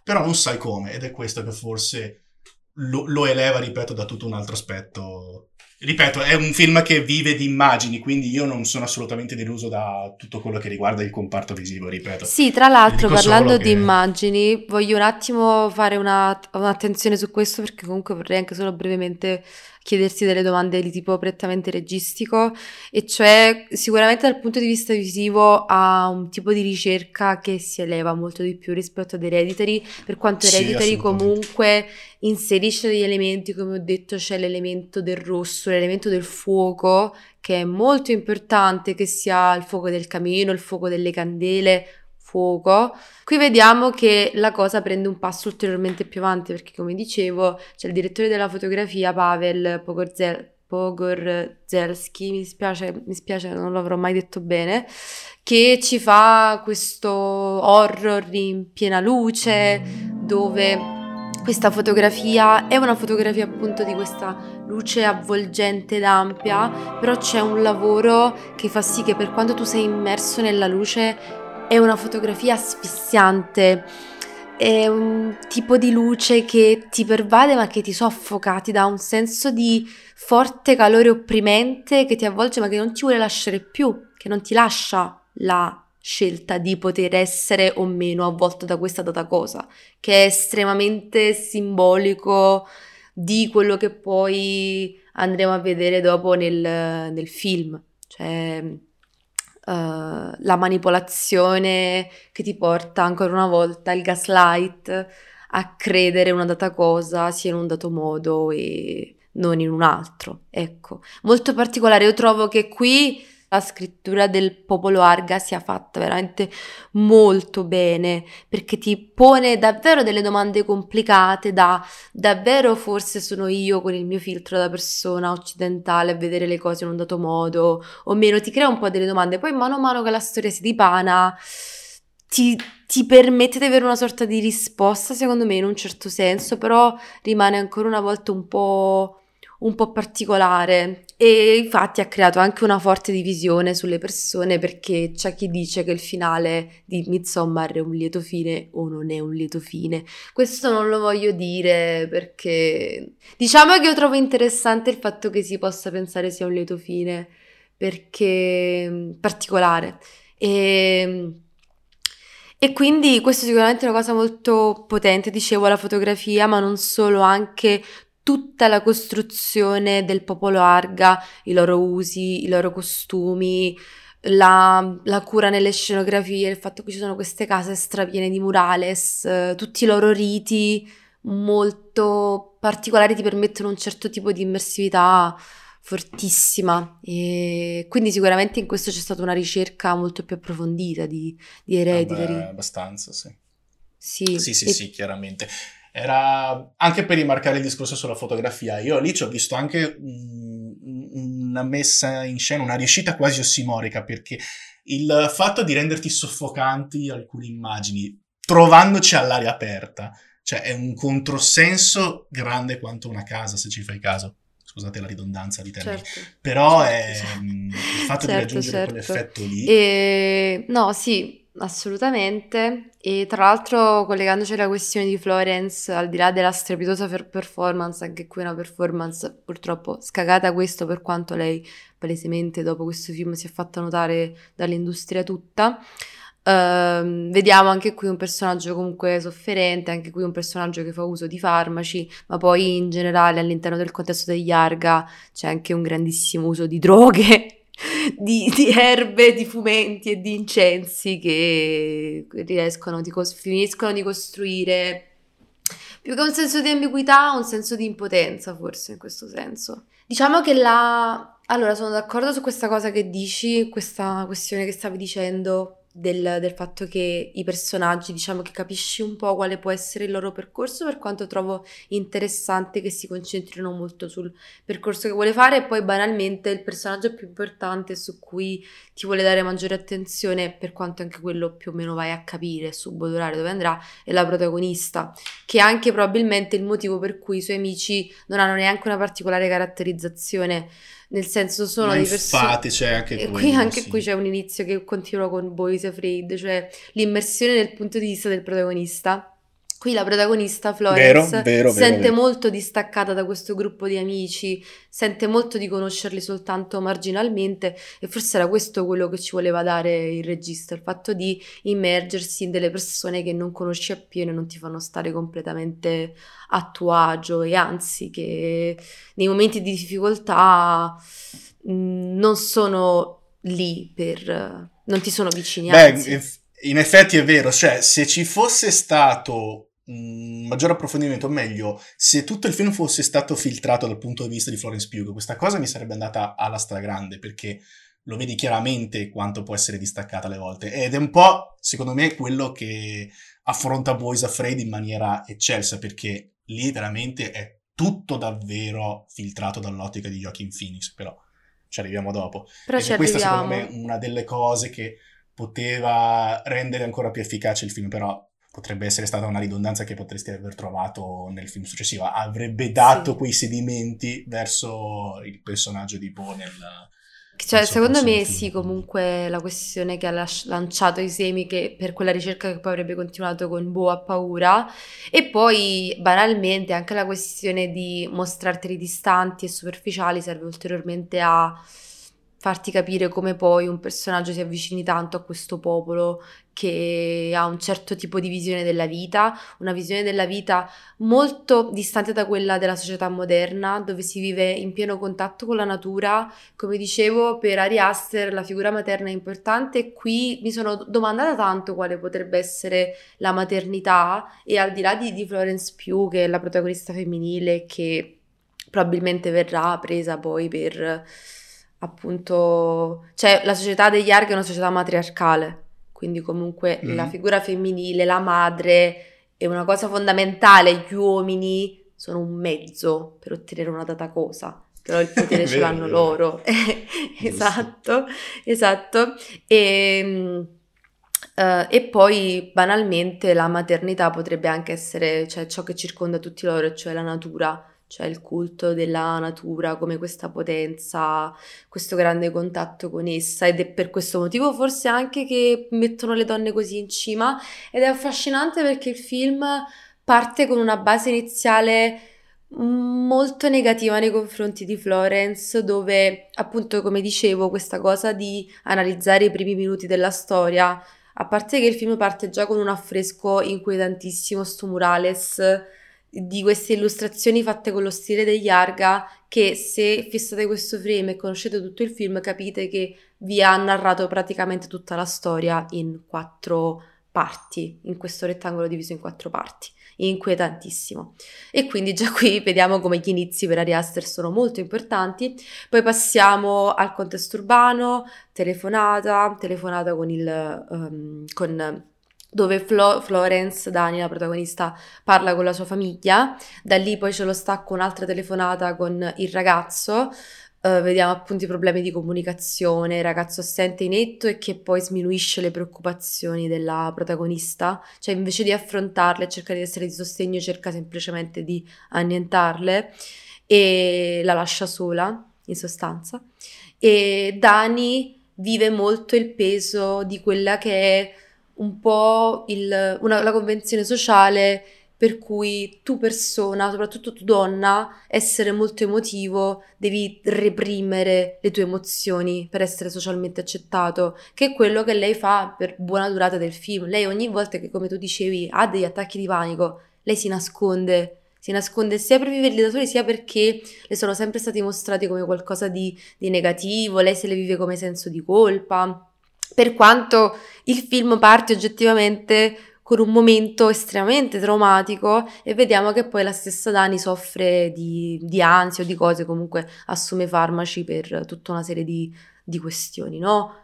[SPEAKER 3] però non sai come, ed è questo che forse lo, lo eleva, ripeto, da tutto un altro aspetto ripeto, è un film che vive di immagini, quindi io non sono assolutamente deluso da tutto quello che riguarda il comparto visivo, ripeto.
[SPEAKER 2] Sì, tra l'altro, parlando
[SPEAKER 3] solo
[SPEAKER 2] di
[SPEAKER 3] che-
[SPEAKER 2] immagini, voglio un attimo fare una, un'attenzione su questo perché comunque vorrei anche solo brevemente chiedersi delle domande di tipo prettamente registico, e cioè sicuramente dal punto di vista visivo ha un tipo di ricerca che si eleva molto di più rispetto ad Hereditary, per quanto
[SPEAKER 3] Sì,
[SPEAKER 2] Hereditary
[SPEAKER 3] assolutamente.
[SPEAKER 2] comunque inserisce degli elementi, come ho detto, c'è l'elemento del rosso, l'elemento del fuoco, che è molto importante, che sia il fuoco del camino, il fuoco delle candele, fuoco. Qui vediamo che la cosa prende un passo ulteriormente più avanti, perché come dicevo, c'è il direttore della fotografia, Pavel Pogorzel- Pogorzelski, mi spiace, mi spiace, non l'avrò mai detto bene, che ci fa questo horror in piena luce, dove questa fotografia è una fotografia appunto di questa luce avvolgente ed ampia, però c'è un lavoro che fa sì che per quanto tu sei immerso nella luce è una fotografia asfissiante. È un tipo di luce che ti pervade ma che ti soffoca, ti dà un senso di forte calore opprimente che ti avvolge ma che non ti vuole lasciare più, che non ti lascia la scelta di poter essere o meno avvolto da questa data cosa, che è estremamente simbolico di quello che poi andremo a vedere dopo nel, nel film. Cioè, eh, la manipolazione che ti porta ancora una volta il gaslight a credere una data cosa sia in un dato modo e non in un altro. Ecco, molto particolare. Io trovo che qui la scrittura del popolo Arga sia fatta veramente molto bene perché ti pone davvero delle domande complicate da davvero forse sono io con il mio filtro da persona occidentale a vedere le cose in un dato modo? O meno ti crea un po' delle domande. Poi mano a mano che la storia si dipana ti, ti permette di avere una sorta di risposta secondo me in un certo senso però rimane ancora una volta un po' un po' particolare e infatti ha creato anche una forte divisione sulle persone perché c'è chi dice che il finale di Midsommar è un lieto fine o non è un lieto fine. Questo non lo voglio dire perché diciamo che io trovo interessante il fatto che si possa pensare sia un lieto fine perché mm, particolare e e quindi questo sicuramente è una cosa molto potente, dicevo, la fotografia, ma non solo, anche tutta la costruzione del popolo Arga, i loro usi, i loro costumi, la, la cura nelle scenografie, il fatto che ci sono queste case strapiene di murales, eh, tutti i loro riti molto particolari ti permettono un certo tipo di immersività fortissima e quindi sicuramente in questo c'è stata una ricerca molto più approfondita di, di Hereditary.
[SPEAKER 3] Vabbè, abbastanza, sì.
[SPEAKER 2] Sì,
[SPEAKER 3] Sì, sì,
[SPEAKER 2] e-
[SPEAKER 3] sì, chiaramente. Era anche per rimarcare il discorso sulla fotografia. Io lì ci ho visto anche un- una messa in scena, una riuscita quasi ossimorica, perché il fatto di renderti soffocanti alcune immagini, trovandoci all'aria aperta, cioè è un controsenso grande quanto una casa, se ci fai caso. Scusate la ridondanza di termini.
[SPEAKER 2] certo.
[SPEAKER 3] Però
[SPEAKER 2] Certo,
[SPEAKER 3] è
[SPEAKER 2] certo.
[SPEAKER 3] mm, il fatto di
[SPEAKER 2] Certo,
[SPEAKER 3] raggiungere
[SPEAKER 2] certo.
[SPEAKER 3] quell'effetto lì.
[SPEAKER 2] E, no, sì, assolutamente. E tra l'altro, collegandoci alla questione di Florence, al di là della strepitosa per- performance, anche qui una performance purtroppo scagata questo per quanto lei palesemente dopo questo film si è fatta notare dall'industria tutta. Ehm, vediamo anche qui un personaggio comunque sofferente, anche qui un personaggio che fa uso di farmaci, ma poi in generale all'interno del contesto degli Arga c'è anche un grandissimo uso di droghe di, di erbe, di fumenti e di incensi che riescono, di cos- finiscono di costruire più che un senso di ambiguità, un senso di impotenza, forse in questo senso. Diciamo che la... Allora, sono d'accordo su questa cosa che dici, questa questione che stavi dicendo, del, del, fatto che i personaggi, diciamo che capisci un po' quale può essere il loro percorso, per quanto trovo interessante che si concentrino molto sul percorso che vuole fare e poi banalmente il personaggio più importante su cui ti vuole dare maggiore attenzione, per quanto anche quello più o meno vai a capire, subodorare dove andrà, è la protagonista, che è anche probabilmente il motivo per cui i suoi amici non hanno neanche una particolare caratterizzazione nel senso sono
[SPEAKER 3] Ma
[SPEAKER 2] di
[SPEAKER 3] persone... C'è anche
[SPEAKER 2] e
[SPEAKER 3] quello,
[SPEAKER 2] qui anche
[SPEAKER 3] sì.
[SPEAKER 2] qui c'è un inizio che continua con Boys Afraid, cioè l'immersione nel punto di vista del protagonista. Qui la protagonista Florence
[SPEAKER 3] Vero, vero,
[SPEAKER 2] sente
[SPEAKER 3] vero.
[SPEAKER 2] molto distaccata da questo gruppo di amici, sente molto di conoscerli soltanto marginalmente e forse era questo quello che ci voleva dare il regista, il fatto di immergersi in delle persone che non conosci appieno e non ti fanno stare completamente a tuo agio e anzi che nei momenti di difficoltà mh, non sono lì per... non ti sono vicini,
[SPEAKER 3] Beh,
[SPEAKER 2] anzi.
[SPEAKER 3] in, in effetti è vero, cioè se ci fosse stato un maggior approfondimento, o meglio, se tutto il film fosse stato filtrato dal punto di vista di Florence Pugh, questa cosa mi sarebbe andata alla stragrande perché lo vedi chiaramente quanto può essere distaccata alle volte ed è un po', secondo me, quello che affronta Boys Afraid in maniera eccelsa perché lì veramente è tutto davvero filtrato dall'ottica di Joaquin Phoenix, però ci arriviamo dopo.
[SPEAKER 2] Però
[SPEAKER 3] e
[SPEAKER 2] ci
[SPEAKER 3] questa
[SPEAKER 2] arriviamo.
[SPEAKER 3] secondo me una delle cose che poteva rendere ancora più efficace il film, però potrebbe essere stata una ridondanza che potresti aver trovato nel film successivo. Avrebbe dato
[SPEAKER 2] Sì.
[SPEAKER 3] quei sedimenti verso il personaggio di Poe nel...
[SPEAKER 2] Cioè,
[SPEAKER 3] nel
[SPEAKER 2] secondo me
[SPEAKER 3] film.
[SPEAKER 2] sì, comunque la questione che ha lasci- lanciato i semi che per quella ricerca che poi avrebbe continuato con Bo ha paura e poi banalmente anche la questione di mostrarteli distanti e superficiali serve ulteriormente a farti capire come poi un personaggio si avvicini tanto a questo popolo che ha un certo tipo di visione della vita, una visione della vita molto distante da quella della società moderna, dove si vive in pieno contatto con la natura. Come dicevo, per Ari Aster la figura materna è importante e qui mi sono domandata tanto quale potrebbe essere la maternità e al di là di, di Florence Pugh, che è la protagonista femminile, che probabilmente verrà presa poi per appunto, cioè la società degli Arg è una società matriarcale, quindi comunque
[SPEAKER 3] Mhm.
[SPEAKER 2] la figura femminile, la madre è una cosa fondamentale, gli uomini sono un mezzo per ottenere una data cosa, però il potere ce l'hanno loro. esatto, esatto. E, mm, eh, e poi banalmente la maternità potrebbe anche essere cioè, ciò che circonda tutti loro, cioè la natura, cioè il culto della natura come questa potenza, questo grande contatto con essa ed è per questo motivo forse anche che mettono le donne così in cima ed è affascinante perché il film parte con una base iniziale molto negativa nei confronti di Florence, dove appunto, come dicevo, questa cosa di analizzare i primi minuti della storia, a parte che il film parte già con un affresco inquietantissimo, sto murales di queste illustrazioni fatte con lo stile degli Arga, che se fissate questo frame e conoscete tutto il film, capite che vi ha narrato praticamente tutta la storia in quattro parti, in questo rettangolo diviso in quattro parti inquietantissimo. E quindi già qui vediamo come gli inizi per Ari Aster sono molto importanti. Poi passiamo al contesto urbano, telefonata, telefonata con il ehm, con dove Flo- Florence, Dani, la protagonista, parla con la sua famiglia. Da lì poi c'è lo stacco, un'altra telefonata con il ragazzo. Eh, vediamo appunto i problemi di comunicazione, il ragazzo assente inetto e che poi sminuisce le preoccupazioni della protagonista, cioè invece di affrontarle e cercare di essere di sostegno, cerca semplicemente di annientarle e la lascia sola, in sostanza. E Dani vive molto il peso di quella che è un po' il, una, la convenzione sociale per cui tu persona, soprattutto tu donna, essere molto emotivo, devi reprimere le tue emozioni per essere socialmente accettato, che è quello che lei fa per buona durata del film. Lei ogni volta che, come tu dicevi, ha degli attacchi di panico, lei si nasconde, si nasconde sia per viverli da soli sia perché le sono sempre stati mostrati come qualcosa di, di negativo, lei se le vive come senso di colpa. Per quanto il film parte oggettivamente con un momento estremamente traumatico e vediamo che poi la stessa Dani soffre di, di ansia o di cose, comunque assume farmaci per tutta una serie di, di questioni, no?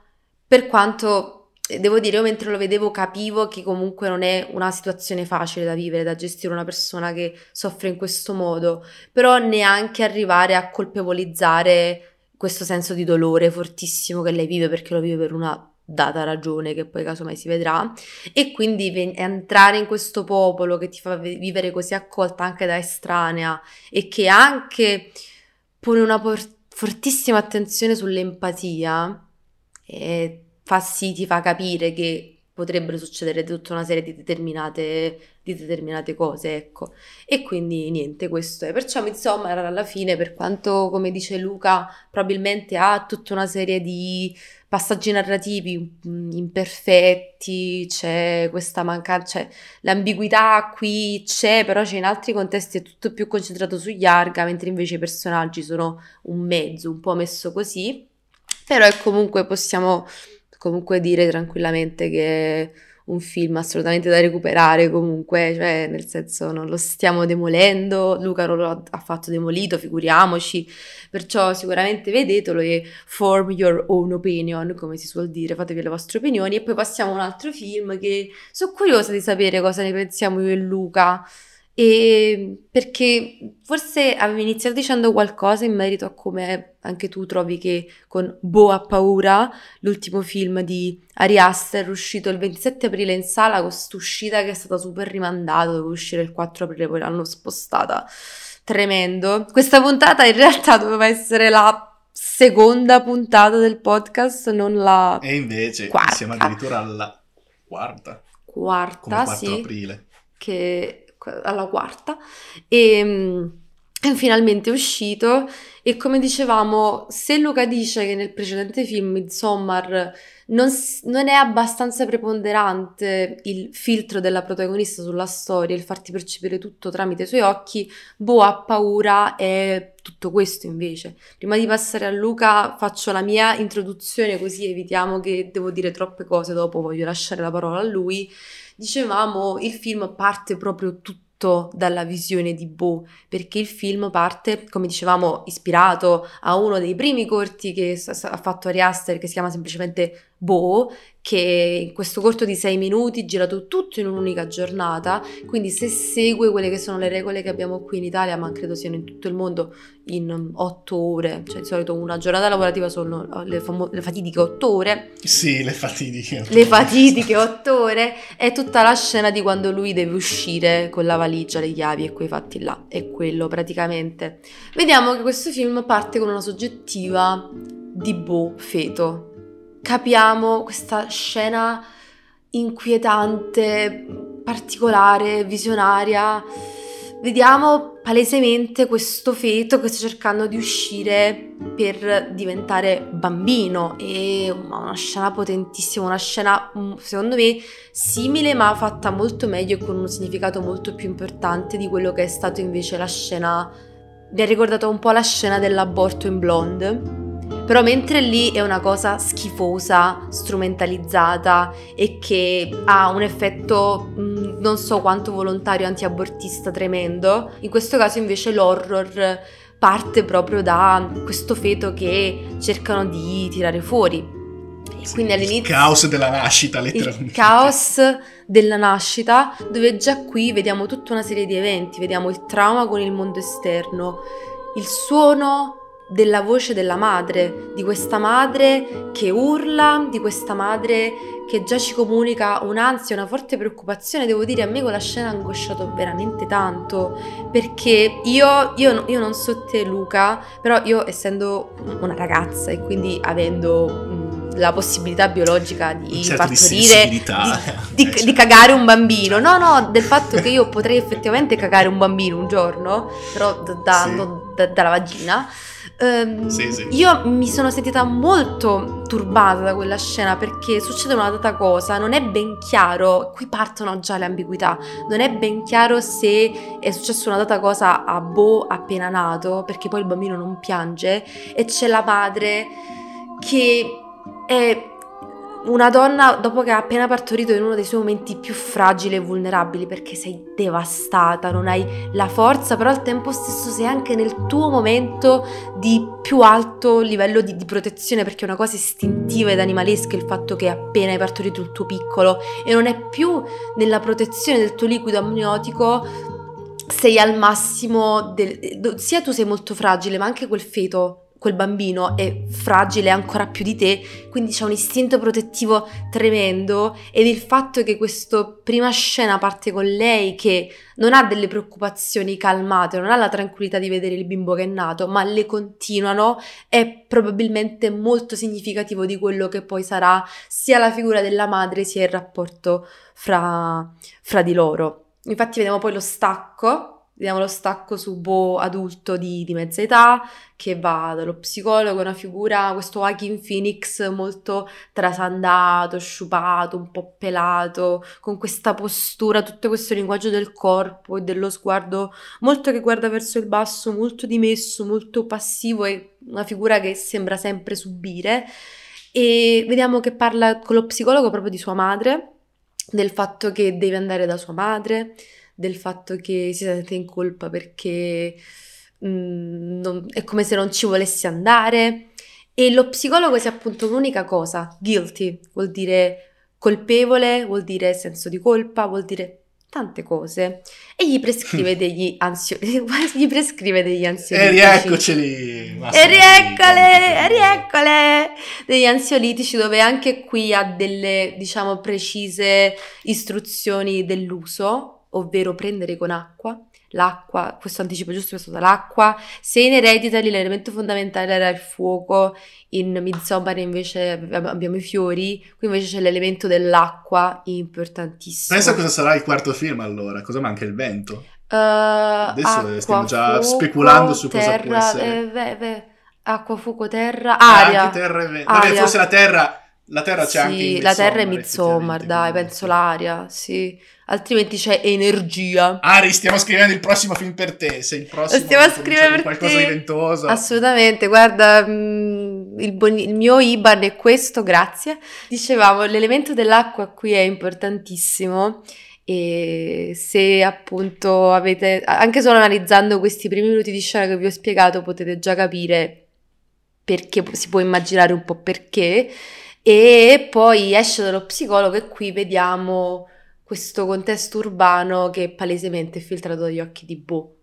[SPEAKER 2] Per quanto devo dire, io mentre lo vedevo capivo che comunque non è una situazione facile da vivere, da gestire una persona che soffre in questo modo, però neanche arrivare a colpevolizzare questo senso di dolore fortissimo che lei vive perché lo vive per una data ragione che poi casomai si vedrà. E quindi entrare in questo popolo che ti fa vivere così accolta anche da estranea e che anche pone una por- fortissima attenzione sull'empatia e fa sì, ti fa capire che potrebbero succedere tutta una serie di determinate, di determinate cose, ecco. E quindi niente, questo è. Perciò Midsommar alla fine, per quanto, come dice Luca, probabilmente ha tutta una serie di passaggi narrativi mm, imperfetti, c'è questa mancanza, cioè l'ambiguità qui c'è, però c'è in altri contesti è tutto più concentrato sugli arga, mentre invece i personaggi sono un mezzo, un po' messo così. Però è comunque possiamo comunque dire tranquillamente che è un film assolutamente da recuperare comunque, cioè nel senso non lo stiamo demolendo, Luca non lo ha affatto demolito, figuriamoci, perciò sicuramente vedetelo e form your own opinion, come si suol dire, fatevi le vostre opinioni e poi passiamo a un altro film che sono curiosa di sapere cosa ne pensiamo io e Luca. E perché forse avevi iniziato dicendo qualcosa in merito a come anche tu trovi che con Bo ha paura, l'ultimo film di Ari Aster, uscito il 27 aprile in sala, con quest'uscita che è stata super rimandata, doveva uscire il 4 aprile, poi l'hanno spostata. Tremendo. Questa puntata in realtà doveva essere la seconda puntata del podcast, non la
[SPEAKER 5] E invece
[SPEAKER 2] quarta.
[SPEAKER 5] siamo addirittura alla quarta.
[SPEAKER 2] Quarta,
[SPEAKER 5] Come 4
[SPEAKER 2] sì.
[SPEAKER 5] aprile.
[SPEAKER 2] che alla quarta. E mm, è finalmente uscito e come dicevamo se Luca dice che nel precedente film Midsommar non, non è abbastanza preponderante il filtro della protagonista sulla storia il farti percepire tutto tramite i suoi occhi Bo ha paura è tutto questo invece. Prima di passare a Luca faccio la mia introduzione così evitiamo che devo dire troppe cose dopo voglio lasciare la parola a lui dicevamo, il film parte proprio tutto dalla visione di Bo, perché il film parte, come dicevamo, ispirato a uno dei primi corti che ha fatto Ari Aster, che si chiama semplicemente Bo, che in questo corto di sei minuti, girato tutto in un'unica giornata, quindi se segue quelle che sono le regole che abbiamo qui in Italia, ma credo siano in tutto il mondo, in otto ore, cioè di solito una giornata lavorativa sono le, famo- le fatidiche otto ore,
[SPEAKER 5] Sì, le fatidiche.
[SPEAKER 2] le fatidiche otto ore è tutta la scena di quando lui deve uscire con la valigia, le chiavi e quei fatti là. È quello praticamente. Vediamo che questo film parte con una soggettiva di Bo feto. Capiamo questa scena inquietante, particolare, visionaria. Vediamo palesemente questo feto che sta cercando di uscire per diventare bambino. È una scena potentissima, una scena mm, secondo me simile ma fatta molto meglio e con un significato molto più importante di quello che è stato invece la scena. Mi ha ricordato un po' la scena dell'aborto in blonde. Però mentre lì è una cosa schifosa, strumentalizzata e che ha un effetto non so quanto volontario antiabortista tremendo, in questo caso invece l'horror parte proprio da questo feto che cercano di tirare fuori. Quindi
[SPEAKER 5] Il
[SPEAKER 2] all'inizio
[SPEAKER 5] caos della nascita, letteralmente.
[SPEAKER 2] il caos della nascita, dove già qui vediamo tutta una serie di eventi, vediamo il trauma con il mondo esterno, il suono della voce della madre, di questa madre che urla, di questa madre che già ci comunica un'ansia, una forte preoccupazione. Devo dire, a me quella scena ha angosciato veramente tanto, perché io, io, io non so te Luca, però io essendo una ragazza e quindi avendo la possibilità biologica di
[SPEAKER 5] certo di
[SPEAKER 2] partorire,
[SPEAKER 5] sensibilità.
[SPEAKER 2] di,
[SPEAKER 5] Eh,
[SPEAKER 2] di cagare un bambino. No, no, del fatto che io potrei effettivamente cagare un bambino un giorno, però da- da-
[SPEAKER 5] Sì.
[SPEAKER 2] da- dalla vagina. Ehm,
[SPEAKER 5] Sì, sì.
[SPEAKER 2] Io mi sono sentita molto turbata da quella scena perché succede una data cosa, non è ben chiaro, qui partono già le ambiguità, non è ben chiaro se è successa una data cosa a Bo appena nato, perché poi il bambino non piange, e c'è la madre che è una donna dopo che ha appena partorito in uno dei suoi momenti più fragili e vulnerabili perché sei devastata, non hai la forza, però al tempo stesso sei anche nel tuo momento di più alto livello di, di protezione perché è una cosa istintiva ed animalesca il fatto che appena hai partorito il tuo piccolo e non è più nella protezione del tuo liquido amniotico sei al massimo del, sia tu sei molto fragile ma anche quel feto quel bambino è fragile ancora più di te, quindi c'è un istinto protettivo tremendo ed il fatto che questa prima scena parte con lei che non ha delle preoccupazioni calmate, non ha la tranquillità di vedere il bimbo che è nato, ma le continuano, è probabilmente molto significativo di quello che poi sarà sia la figura della madre sia il rapporto fra, fra di loro. Infatti vediamo poi lo stacco Vediamo lo stacco su Bo adulto di, di, mezza età che va dallo psicologo, una figura, questo Joaquin Phoenix molto trasandato, sciupato, un po' pelato, con questa postura, tutto questo linguaggio del corpo e dello sguardo molto che guarda verso il basso, molto dimesso, molto passivo e una figura che sembra sempre subire. E vediamo che parla con lo psicologo proprio di sua madre, del fatto che deve andare da sua madre del fatto che si sente in colpa perché mh, mm, non, è come se non ci volesse andare. E lo psicologo si appunto un'unica cosa, guilty, vuol dire colpevole, vuol dire senso di colpa, vuol dire tante cose. E gli prescrive degli ansiolitici gli prescrive degli ansiolitici.
[SPEAKER 3] E rieccoceli
[SPEAKER 2] e rieccole e rieccole. Degli ansiolitici dove anche qui ha delle diciamo precise istruzioni dell'uso ovvero prendere con acqua. L'acqua, questo anticipo giusto è stato l'acqua. Se in Hereditary l'elemento fondamentale era il fuoco, in Midsommar invece abbiamo i fiori, qui invece c'è l'elemento dell'acqua importantissimo.
[SPEAKER 3] Pensa cosa sarà il quarto film allora, cosa manca il vento?
[SPEAKER 2] Uh,
[SPEAKER 3] Adesso
[SPEAKER 2] acqua,
[SPEAKER 3] stiamo già
[SPEAKER 2] fuoco,
[SPEAKER 3] speculando su
[SPEAKER 2] terra,
[SPEAKER 3] cosa può essere.
[SPEAKER 2] Eh, beh, beh, acqua, fuoco, terra, aria.
[SPEAKER 3] Anche terra e vento. Vabbè, forse la terra, la terra c'è
[SPEAKER 2] sì,
[SPEAKER 3] anche in
[SPEAKER 2] la terra è
[SPEAKER 3] Midsommar,
[SPEAKER 2] dai, penso l'aria, sì. Altrimenti c'è energia.
[SPEAKER 3] Ari, stiamo scrivendo il prossimo film per te. Sei il prossimo.
[SPEAKER 2] Stiamo
[SPEAKER 3] con
[SPEAKER 2] per
[SPEAKER 3] qualcosa
[SPEAKER 2] te.
[SPEAKER 3] di ventoso.
[SPEAKER 2] Assolutamente, guarda, mm, il, boni- il mio IBAN è questo, grazie. Dicevamo, l'elemento dell'acqua qui è importantissimo e se appunto avete, anche solo analizzando questi primi minuti di scena che vi ho spiegato, potete già capire perché, si può immaginare un po' perché. E poi esce dallo psicologo e qui vediamo questo contesto urbano che è palesemente filtrato dagli occhi di Bo.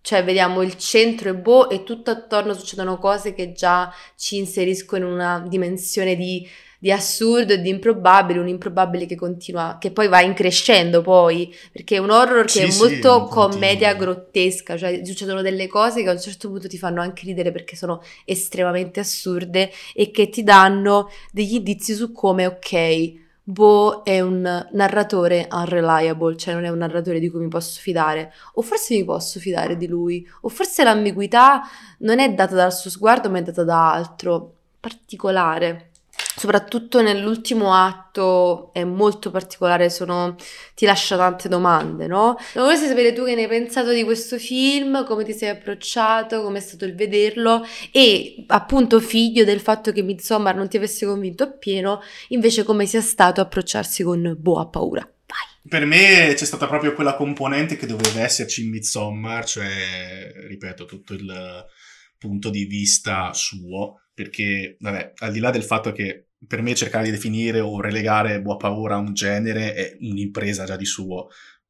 [SPEAKER 2] Cioè vediamo il centro e Bo e tutto attorno succedono cose che già ci inseriscono in una dimensione di, di assurdo e di improbabile, un improbabile che continua, che poi va increscendo poi, perché è un horror che
[SPEAKER 3] Sì,
[SPEAKER 2] è
[SPEAKER 3] sì,
[SPEAKER 2] molto
[SPEAKER 3] continua.
[SPEAKER 2] commedia grottesca, cioè succedono delle cose che a un certo punto ti fanno anche ridere perché sono estremamente assurde e che ti danno degli indizi su come, ok, Bo è un narratore unreliable, cioè non è un narratore di cui mi posso fidare, o forse mi posso fidare di lui, o forse l'ambiguità non è data dal suo sguardo, ma è data da altro particolare. Soprattutto nell'ultimo atto è molto particolare, sono, ti lascia tante domande, no? Vorrei sapere tu che ne hai pensato di questo film, come ti sei approcciato, come è stato il vederlo e appunto figlio del fatto che Midsommar non ti avesse convinto appieno, invece come sia stato approcciarsi con ha paura.
[SPEAKER 3] Per me c'è stata proprio quella componente che doveva esserci in Midsommar, cioè, ripeto, tutto il punto di vista suo, perché, vabbè, al di là del fatto che per me cercare di definire o relegare Boa Paura a un genere è un'impresa già di suo,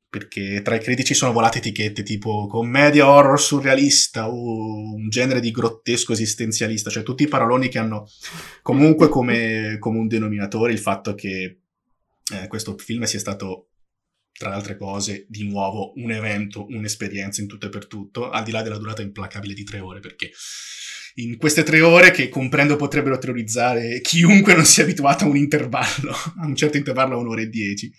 [SPEAKER 3] perché tra i critici sono volate etichette tipo commedia horror surrealista o un genere di grottesco esistenzialista, cioè tutti i paroloni che hanno comunque come, come un denominatore il fatto che eh, questo film sia stato tra le altre cose, di nuovo un evento, un'esperienza in tutto e per tutto, al di là della durata implacabile di tre ore, perché in queste tre ore, che comprendo potrebbero terrorizzare chiunque non sia abituato a un intervallo, a un certo intervallo a un'ora e dieci,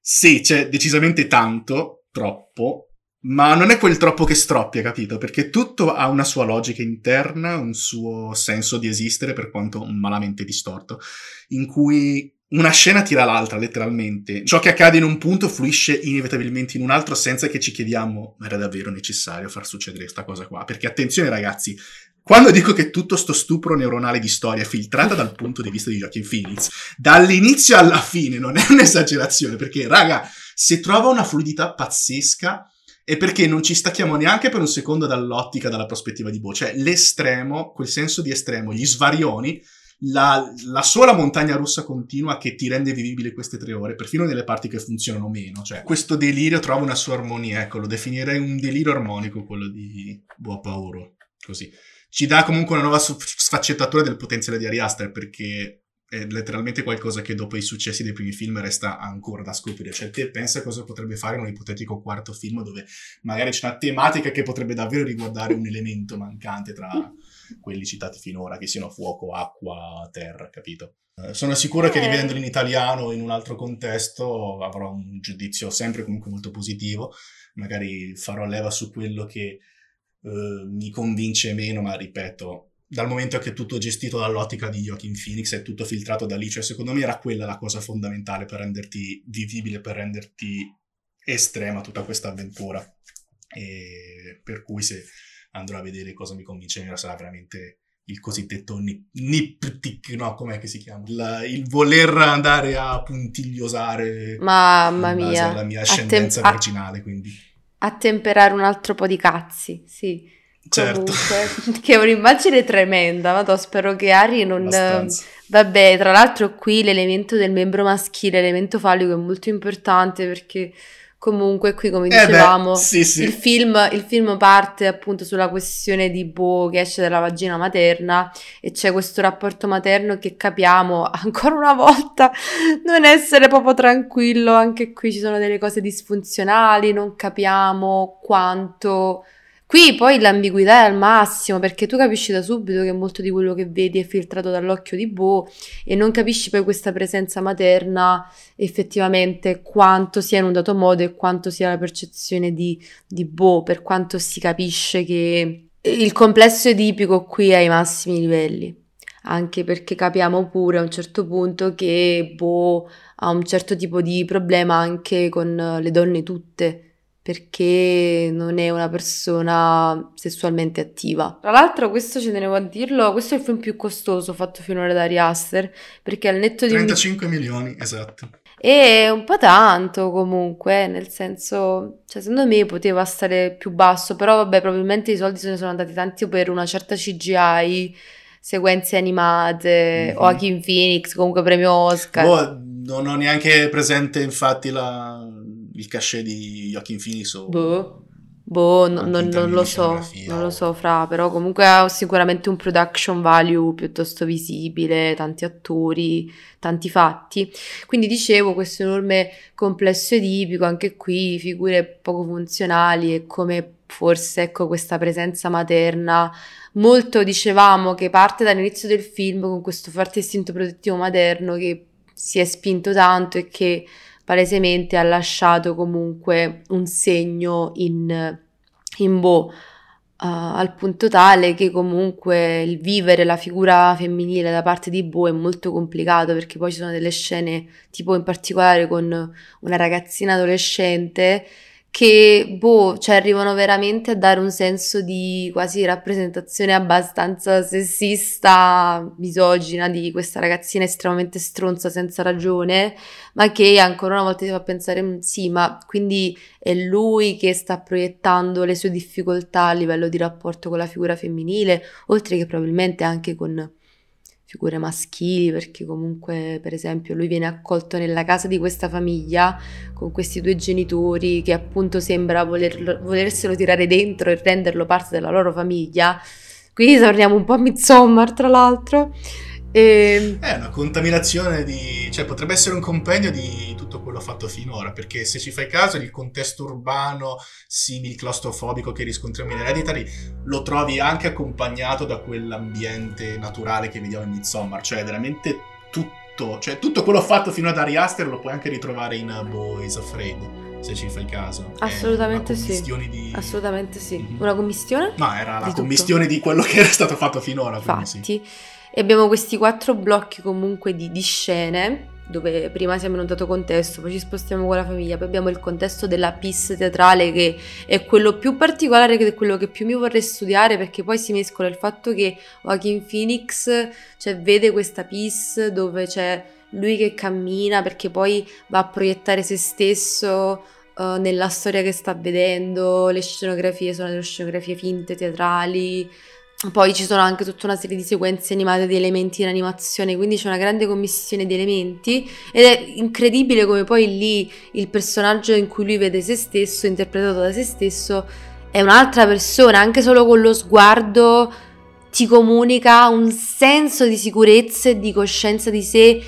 [SPEAKER 3] sì, c'è decisamente tanto, troppo, ma non è quel troppo che stroppia, capito? Perché tutto ha una sua logica interna, un suo senso di esistere, per quanto malamente distorto, in cui una scena tira l'altra, letteralmente. Ciò che accade in un punto fluisce inevitabilmente in un altro senza che ci chiediamo, ma era davvero necessario far succedere questa cosa qua? Perché attenzione ragazzi, quando dico che tutto sto stupro neuronale di storia è filtrata dal punto di vista di Joaquin Phoenix, dall'inizio alla fine non è un'esagerazione, perché, raga, se trova una fluidità pazzesca è perché non ci stacchiamo neanche per un secondo dall'ottica, dalla prospettiva di Bo. Cioè, l'estremo, quel senso di estremo, gli svarioni, la, la, sola montagna russa continua che ti rende vivibile queste tre ore, perfino nelle parti che funzionano meno. Cioè, questo delirio trova una sua armonia, ecco, lo definirei un delirio armonico, quello di Boa Pauro, così ci dà comunque una nuova sfaccettatura del potenziale di Ari Aster perché è letteralmente qualcosa che dopo i successi dei primi film resta ancora da scoprire. Cioè, te pensa cosa potrebbe fare in un ipotetico quarto film dove magari c'è una tematica che potrebbe davvero riguardare un elemento mancante tra quelli citati finora, che siano fuoco, acqua, terra, capito? Eh, sono sicuro che eh. rivedendolo in italiano in un altro contesto avrò un giudizio sempre comunque molto positivo. Magari farò leva su quello che eh, mi convince meno, ma ripeto, dal momento che è tutto gestito dall'ottica di Joaquin Phoenix, è tutto filtrato da lì, cioè secondo me era quella la cosa fondamentale per renderti vivibile, per renderti estrema tutta questa avventura. E per cui se andrò a vedere cosa mi convince meno sarà veramente il cosiddetto nip, niptic, no, com'è che si chiama? La, il voler andare a puntigliosare
[SPEAKER 2] Mamma mia.
[SPEAKER 3] la mia ascendenza tem- virginale, quindi
[SPEAKER 2] attemperare un altro po' di cazzi, sì.
[SPEAKER 3] Certo.
[SPEAKER 2] Comunque, che è un'immagine tremenda, Madò, spero che Ari non...
[SPEAKER 3] Abbastanza.
[SPEAKER 2] Vabbè, tra l'altro qui l'elemento del membro maschile, l'elemento fallico è molto importante perché Comunque, qui come dicevamo,
[SPEAKER 3] eh beh, sì, sì.
[SPEAKER 2] Il, film, il, film, parte appunto sulla questione di Bo che esce dalla vagina materna e c'è questo rapporto materno che capiamo ancora una volta non essere proprio tranquillo. Anche qui ci sono delle cose disfunzionali, non capiamo quanto Qui poi l'ambiguità è al massimo perché tu capisci da subito che molto di quello che vedi è filtrato dall'occhio di Bo e non capisci poi questa presenza materna effettivamente quanto sia in un dato modo e quanto sia la percezione di, di Bo, per quanto si capisce che il complesso edipico qui è ai massimi livelli. Anche perché capiamo pure a un certo punto che Bo ha un certo tipo di problema anche con le donne tutte perché non è una persona sessualmente attiva. Tra l'altro, questo ci tenevo a dirlo, questo è il film più costoso fatto finora da Ari Aster, perché al netto di...
[SPEAKER 3] 35 milioni, esatto.
[SPEAKER 2] E un po' tanto comunque, nel senso, cioè secondo me poteva stare più basso, però vabbè, probabilmente i soldi se ne sono andati tanti per una certa CGI, sequenze animate, mm-hmm. Joaquin Phoenix, comunque premio Oscar.
[SPEAKER 3] Boh, non ho neanche presente infatti la il cachet di Joaquin Phoenix o...
[SPEAKER 2] Boh. Boh, no, non, non lo so, non lo so, Fra, però comunque ha sicuramente un production value piuttosto visibile, tanti attori, tanti fatti. Quindi dicevo, questo enorme complesso edipico, anche qui figure poco funzionali e come forse ecco questa presenza materna. Molto dicevamo che parte dall'inizio del film con questo forte istinto protettivo materno che si è spinto tanto e che palesemente ha lasciato comunque un segno in, in Bo. Uh, al punto tale che comunque il vivere la figura femminile da parte di Bo è molto complicato perché poi ci sono delle scene tipo in particolare con una ragazzina adolescente che, boh, cioè arrivano veramente a dare un senso di quasi rappresentazione abbastanza sessista, misogina di questa ragazzina estremamente stronza senza ragione, ma che ancora una volta ti fa pensare, mm, sì, ma quindi è lui che sta proiettando le sue difficoltà a livello di rapporto con la figura femminile, oltre che probabilmente anche con figure maschili, perché comunque, per esempio, lui viene accolto nella casa di questa famiglia con questi due genitori che appunto sembra volerlo, volerselo tirare dentro e renderlo parte della loro famiglia. Qui torniamo un po' a Midsommar, tra l'altro.
[SPEAKER 3] E... È una contaminazione di... cioè potrebbe essere un compendio di tutto quello fatto finora, perché se ci fai caso il contesto urbano simil claustrofobico che riscontriamo in Hereditary lo trovi anche accompagnato da quell'ambiente naturale che vediamo in Midsommar, cioè veramente tutto, cioè tutto quello fatto fino ad Ari Aster lo puoi anche ritrovare in Boys Afraid se ci fai caso.
[SPEAKER 2] Assolutamente sì.
[SPEAKER 3] Di...
[SPEAKER 2] Assolutamente sì. Mm-hmm. Una commistione?
[SPEAKER 3] No, era la commistione tutto. di quello che era stato fatto finora.
[SPEAKER 2] Infatti.
[SPEAKER 3] Sì.
[SPEAKER 2] E abbiamo questi quattro blocchi comunque di, di scene dove prima siamo in un dato contesto, poi ci spostiamo con la famiglia, poi abbiamo il contesto della PIS teatrale che è quello più particolare che è quello che più mi vorrei studiare perché poi si mescola il fatto che Joaquin Phoenix cioè, vede questa PIS dove c'è lui che cammina perché poi va a proiettare se stesso uh, nella storia che sta vedendo, le scenografie sono delle scenografie finte teatrali. Poi ci sono anche tutta una serie di sequenze animate di elementi in animazione, quindi c'è una grande commissione di elementi ed è incredibile come poi lì il personaggio in cui lui vede se stesso, interpretato da se stesso, è un'altra persona, anche solo con lo sguardo ti comunica un senso di sicurezza e di coscienza di sé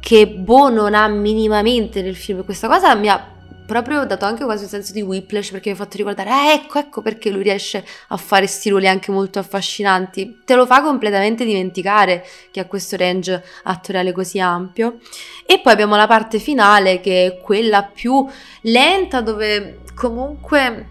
[SPEAKER 2] che Bo non ha minimamente nel film. Questa cosa mi ha proprio dato anche quasi un senso di whiplash perché mi ha fatto ricordare, ah ecco, ecco perché lui riesce a fare sti ruoli anche molto affascinanti. Te lo fa completamente dimenticare che ha questo range attoriale così ampio. E poi abbiamo la parte finale che è quella più lenta dove comunque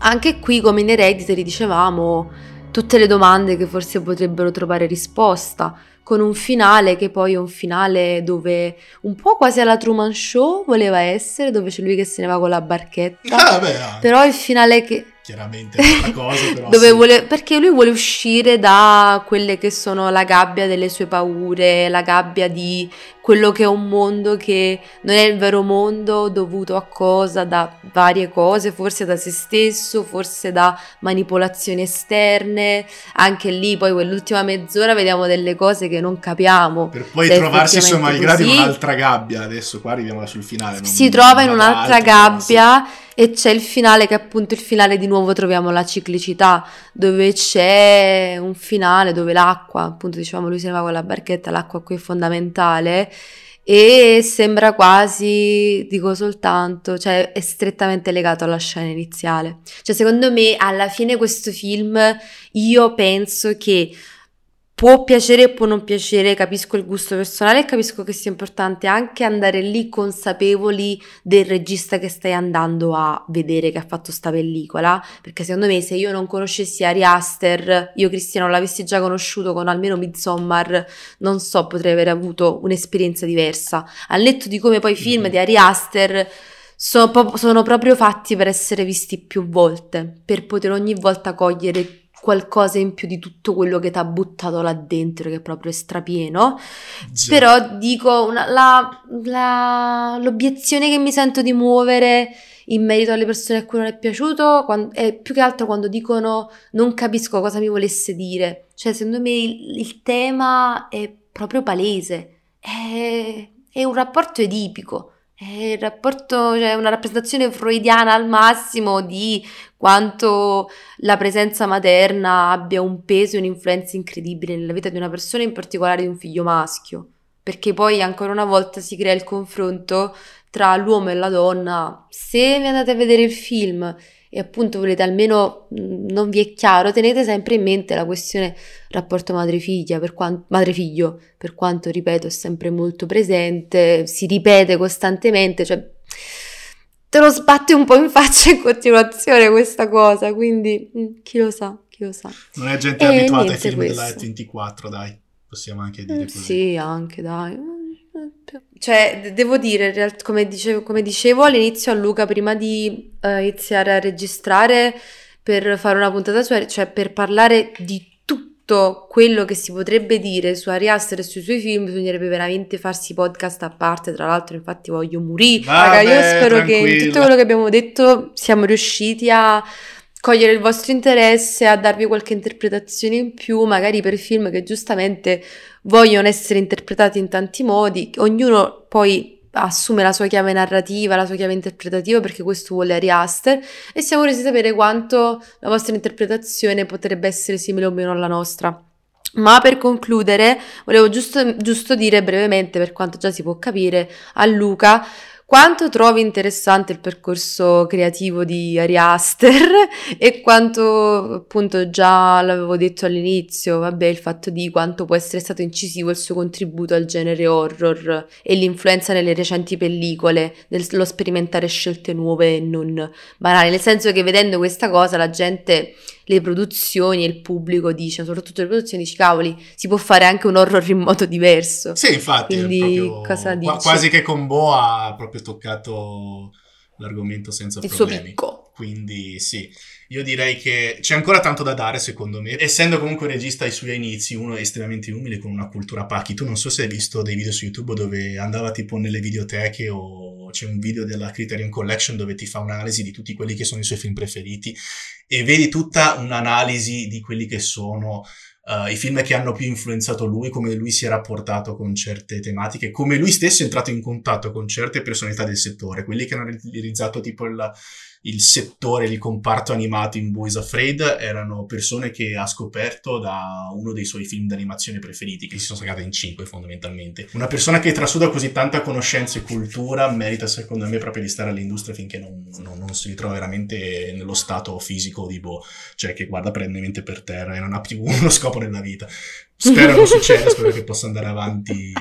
[SPEAKER 2] anche qui come in Hereditary dicevamo tutte le domande che forse potrebbero trovare risposta con un finale che poi è un finale dove un po' quasi alla Truman Show voleva essere, dove c'è lui che se ne va con la barchetta.
[SPEAKER 3] Ah, beh, ah.
[SPEAKER 2] Però il finale che
[SPEAKER 3] chiaramente questa cosa, però
[SPEAKER 2] dove
[SPEAKER 3] sì.
[SPEAKER 2] vuole, perché lui vuole uscire da quelle che sono la gabbia delle sue paure, la gabbia di quello che è un mondo che non è il vero mondo dovuto a cosa, da varie cose, forse da se stesso, forse da manipolazioni esterne, anche lì poi quell'ultima mezz'ora vediamo delle cose che non capiamo.
[SPEAKER 3] Per poi trovarsi insomma malgrado in un'altra gabbia, adesso qua arriviamo sul finale.
[SPEAKER 2] si trova in un'altra gabbia e c'è il finale che è appunto il finale di nuovo troviamo la ciclicità dove c'è un finale dove l'acqua appunto dicevamo lui se ne va con la barchetta l'acqua qui è fondamentale e sembra quasi dico soltanto cioè è strettamente legato alla scena iniziale. Cioè secondo me alla fine questo film io penso che Può piacere e può non piacere, capisco il gusto personale e capisco che sia importante anche andare lì consapevoli del regista che stai andando a vedere che ha fatto sta pellicola, perché secondo me se io non conoscessi Ari Aster, io Cristiano l'avessi già conosciuto con almeno Midsommar, non so, potrei aver avuto un'esperienza diversa. Al netto di come poi i film
[SPEAKER 3] Mhm.
[SPEAKER 2] di Ari Aster sono, sono proprio fatti per essere visti più volte, per poter ogni volta cogliere qualcosa in più di tutto quello che ti ha buttato là dentro, che proprio è strapieno.
[SPEAKER 3] Già.
[SPEAKER 2] Però dico, una- la- la- l'obiezione che mi sento di muovere in merito alle persone a cui non è piaciuto quan- è più che altro quando dicono non capisco cosa mi volesse dire. Cioè, secondo me il, il tema è proprio palese. È, è un rapporto edipico. È il rapporto, cioè una rappresentazione freudiana al massimo di quanto la presenza materna abbia un peso e un'influenza incredibile nella vita di una persona, in particolare di un figlio maschio. Perché poi ancora una volta si crea il confronto tra l'uomo e la donna. Se vi andate a vedere il film e appunto volete almeno non vi è chiaro, tenete sempre in mente la questione rapporto madre-figlia, per quan- madre-figlio, per quanto ripeto è sempre molto presente, si ripete costantemente, cioè te lo sbatte un po' in faccia in continuazione questa cosa, quindi chi lo sa, chi lo sa.
[SPEAKER 3] Non è gente
[SPEAKER 2] E
[SPEAKER 3] abituata ai film della
[SPEAKER 2] questo.
[SPEAKER 3] 24, dai. Possiamo anche dire
[SPEAKER 2] Mm,
[SPEAKER 3] così.
[SPEAKER 2] Sì, anche dai. Cioè, de- devo dire, come dicevo, come dicevo all'inizio a Luca, prima di eh, iniziare a registrare per fare una puntata su, cioè per parlare di tutto quello che si potrebbe dire su Ari Aster e sui suoi film, bisognerebbe veramente farsi podcast a parte. Tra l'altro, infatti, voglio morire. Raga, io
[SPEAKER 3] Vabbè,
[SPEAKER 2] spero che in
[SPEAKER 3] tranquilla.
[SPEAKER 2] tutto quello che abbiamo detto siamo riusciti a cogliere il vostro interesse, a darvi qualche interpretazione in più, magari per film che giustamente vogliono essere interpretati in tanti modi, ognuno poi assume la sua chiave narrativa, la sua chiave interpretativa perché questo vuole Ari Aster e siamo curiosi di sapere quanto la vostra interpretazione potrebbe essere simile o meno alla nostra. Ma per concludere, volevo giusto, giusto dire brevemente, per quanto già si può capire, a Luca quanto trovi interessante il percorso creativo di Ari Aster e quanto appunto già l'avevo detto all'inizio, vabbè, il fatto di quanto può essere stato incisivo il suo contributo al genere horror e l'influenza nelle recenti pellicole, dello sperimentare scelte nuove e non banali, nel senso che vedendo questa cosa la gente le produzioni e il pubblico dice, soprattutto le produzioni, dici cavoli, si può fare anche un horror in modo diverso.
[SPEAKER 3] Sì, infatti,
[SPEAKER 2] Quindi, cosa dici?
[SPEAKER 3] quasi che con Bo ha proprio toccato l'argomento senza
[SPEAKER 2] Il suo
[SPEAKER 3] problemi.
[SPEAKER 2] picco.
[SPEAKER 3] Quindi sì, io direi che c'è ancora tanto da dare secondo me. Essendo comunque un regista ai suoi inizi, uno estremamente umile con una cultura pacchi. Tu non so se hai visto dei video su YouTube dove andava tipo nelle videoteche o c'è un video della Criterion Collection dove ti fa un'analisi di tutti quelli che sono i suoi film preferiti e vedi tutta un'analisi di quelli che sono eh, i film che hanno più influenzato lui, come lui si è rapportato con certe tematiche, come lui stesso è entrato in contatto con certe personalità del settore, quelli che hanno realizzato tipo il, il settore, il comparto animato in Boys Afraid erano persone che ha scoperto da uno dei suoi film d'animazione preferiti, che si sono sagate in cinque fondamentalmente. Una persona che trasuda così tanta conoscenza e cultura merita secondo me proprio di stare all'industria finché non, non- non si ritrova veramente nello stato fisico di boh, cioè che guarda perennemente per terra e non ha più uno scopo nella vita. Spero non succeda, spero che possa andare avanti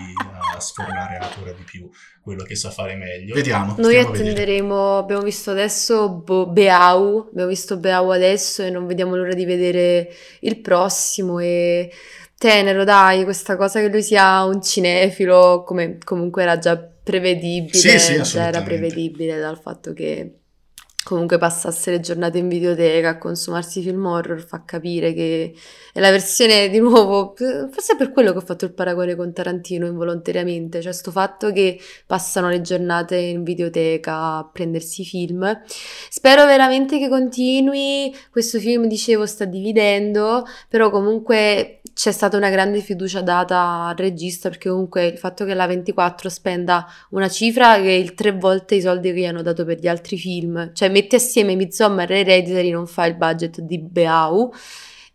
[SPEAKER 3] a sfornare ancora di più quello che sa fare meglio. Vediamo.
[SPEAKER 2] Noi attenderemo, abbiamo visto adesso Bo- Beau, abbiamo visto Beau adesso e non vediamo l'ora di vedere il prossimo e tenero dai, questa cosa che lui sia un cinefilo, come comunque era già prevedibile,
[SPEAKER 3] Sì, sì,
[SPEAKER 2] già era prevedibile dal fatto che comunque passasse le giornate in videoteca a consumarsi film horror fa capire che è la versione di nuovo, forse è per quello che ho fatto il paragone con Tarantino involontariamente, cioè sto fatto che passano le giornate in videoteca a prendersi film. Spero veramente che continui. Questo film, dicevo, sta dividendo, però comunque c'è stata una grande fiducia data al regista perché comunque il fatto che la 24 spenda una cifra che è il tre volte i soldi che gli hanno dato per gli altri film, cioè mette assieme Midsommar e Hereditary non fa il budget di Beau.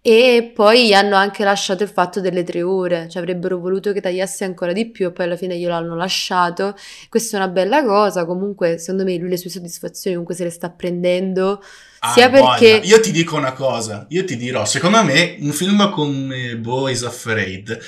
[SPEAKER 2] E poi hanno anche lasciato il fatto delle tre ore, cioè avrebbero voluto che tagliasse ancora di più e poi alla fine glielo hanno lasciato. Questa è una bella cosa, comunque secondo me lui le sue soddisfazioni comunque se le sta prendendo,
[SPEAKER 3] Ah,
[SPEAKER 2] sia
[SPEAKER 3] voglia.
[SPEAKER 2] perché...
[SPEAKER 3] Io ti dico una cosa, io ti dirò, secondo me un film come Boys Afraid,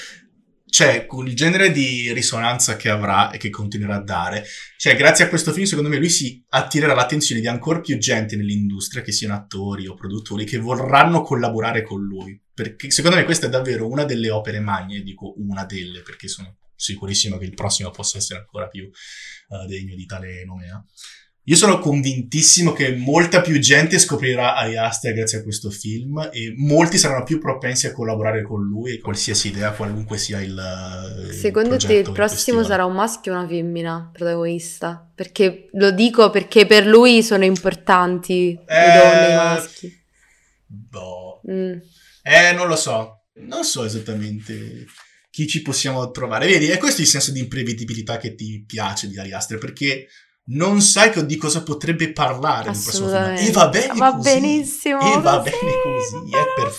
[SPEAKER 3] cioè con il genere di risonanza che avrà e che continuerà a dare, cioè grazie a questo film secondo me lui si attirerà l'attenzione di ancora più gente nell'industria, che siano attori o produttori, che vorranno collaborare con lui, perché secondo me questa è davvero una delle opere magne, dico una delle, perché sono sicurissimo che il prossimo possa essere ancora più eh, degno di tale nomea. Io sono convintissimo che molta più gente scoprirà Ari Aster grazie a questo film e molti saranno più propensi a collaborare con lui, qualsiasi idea, qualunque sia il. il
[SPEAKER 2] Secondo te il prossimo sarà un maschio o una femmina protagonista? Perché lo dico perché per lui sono importanti le
[SPEAKER 3] Eh,
[SPEAKER 2] donne e i maschi.
[SPEAKER 3] Boh.
[SPEAKER 2] Mm.
[SPEAKER 3] Eh, non lo so. Non so esattamente chi ci possiamo trovare. Vedi, è questo il senso di imprevedibilità che ti piace di Ari Aster, perché non sai che- di cosa potrebbe parlare nel prossimo film. E va bene
[SPEAKER 2] Va
[SPEAKER 3] così.
[SPEAKER 2] benissimo
[SPEAKER 3] E va
[SPEAKER 2] così,
[SPEAKER 3] bene così. È
[SPEAKER 2] bene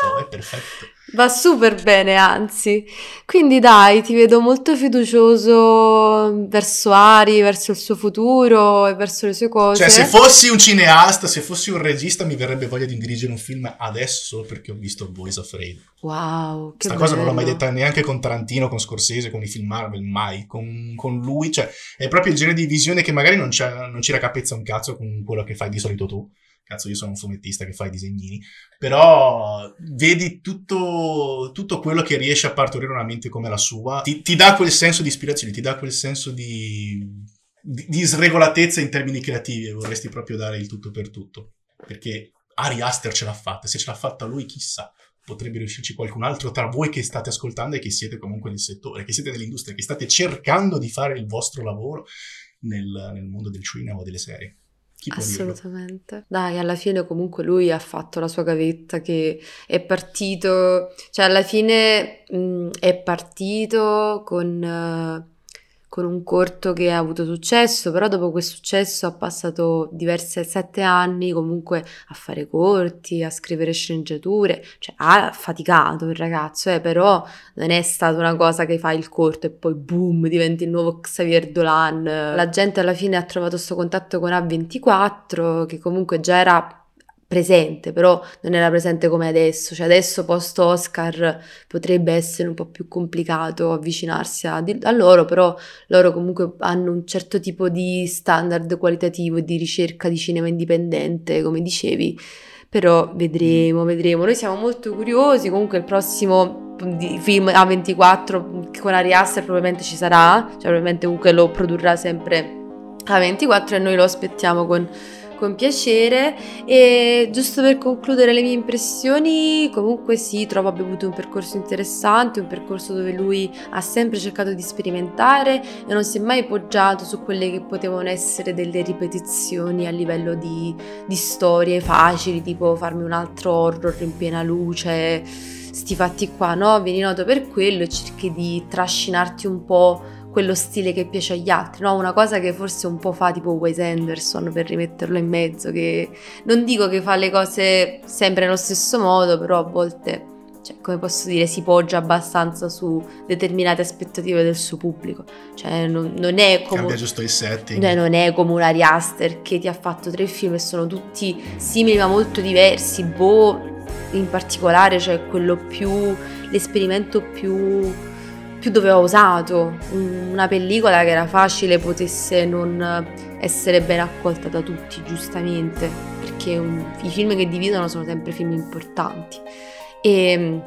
[SPEAKER 3] perfetto,
[SPEAKER 2] stesso.
[SPEAKER 3] è perfetto.
[SPEAKER 2] Va super bene, anzi. Quindi dai, ti vedo molto fiducioso verso Ari, verso il suo futuro e verso le sue cose.
[SPEAKER 3] Cioè, se fossi un cineasta, se fossi un regista, mi verrebbe voglia di dirigere un film adesso perché ho visto Boys Afraid.
[SPEAKER 2] Wow, che
[SPEAKER 3] Questa cosa non l'ho mai detta neanche con Tarantino, con Scorsese, con i film Marvel, mai. Con, con lui, cioè, è proprio il genere di visione che magari non, c'è- non ci raccappezza un cazzo con quello che fai di solito tu. Cazzo, io sono un fumettista che fa i disegnini. Però vedi tutto, tutto quello che riesce a partorire una mente come la sua. Ti, ti dà quel senso di ispirazione, ti dà quel senso di, di, di sregolatezza in termini creativi e vorresti proprio dare il tutto per tutto. Perché Ari Aster ce l'ha fatta. Se ce l'ha fatta lui, chissà potrebbe riuscirci qualcun altro tra voi che state ascoltando e che siete comunque nel settore, che siete nell'industria, che state cercando di fare il vostro lavoro nel, nel mondo del cinema o delle serie. Chi?
[SPEAKER 2] Assolutamente. Dai, alla fine comunque lui ha fatto la sua gavetta che è partito, cioè alla fine mh, è partito con, eh, con un corto che ha avuto successo, però dopo quel successo ha passato diversi sette anni comunque a fare corti, a scrivere sceneggiature, cioè ha faticato il ragazzo, eh, però non è stata una cosa che fai il corto e poi boom, diventi il nuovo Xavier Dolan. La gente alla fine ha trovato questo contatto con A24, che comunque già era presente, però non era presente come adesso. Cioè adesso post Oscar potrebbe essere un po' più complicato avvicinarsi a, a loro, però loro comunque hanno un certo tipo di standard qualitativo e di ricerca di cinema indipendente, come dicevi. però vedremo, vedremo. Noi siamo molto curiosi, comunque il prossimo film A24 con Ari Aster probabilmente ci sarà, cioè probabilmente comunque lo produrrà sempre A24 e noi lo aspettiamo con con piacere e giusto per concludere le mie impressioni comunque sì trovo abbia avuto un percorso interessante un percorso dove lui ha sempre cercato di sperimentare e non si è mai poggiato su quelle che potevano essere delle ripetizioni a livello di, di storie facili tipo farmi un altro horror in piena luce sti fatti qua no? Vieni noto per quello e cerchi di trascinarti un po' quello stile che piace agli altri, no? Una cosa che forse un po' fa tipo Wes Anderson per rimetterlo in mezzo, che non dico che fa le cose sempre nello stesso modo, però a volte, cioè, come posso dire, si poggia abbastanza su determinate aspettative del suo pubblico. Cioè, non, non è come...
[SPEAKER 3] Cambia giusto il setting.
[SPEAKER 2] Cioè, non è come un Ari Aster che ti ha fatto tre film e sono tutti simili ma molto diversi. Boh, in particolare, cioè quello più... l'esperimento più più dove ho usato una pellicola che era facile potesse non essere ben accolta da tutti, giustamente, perché un, i film che dividono sono sempre film importanti. E,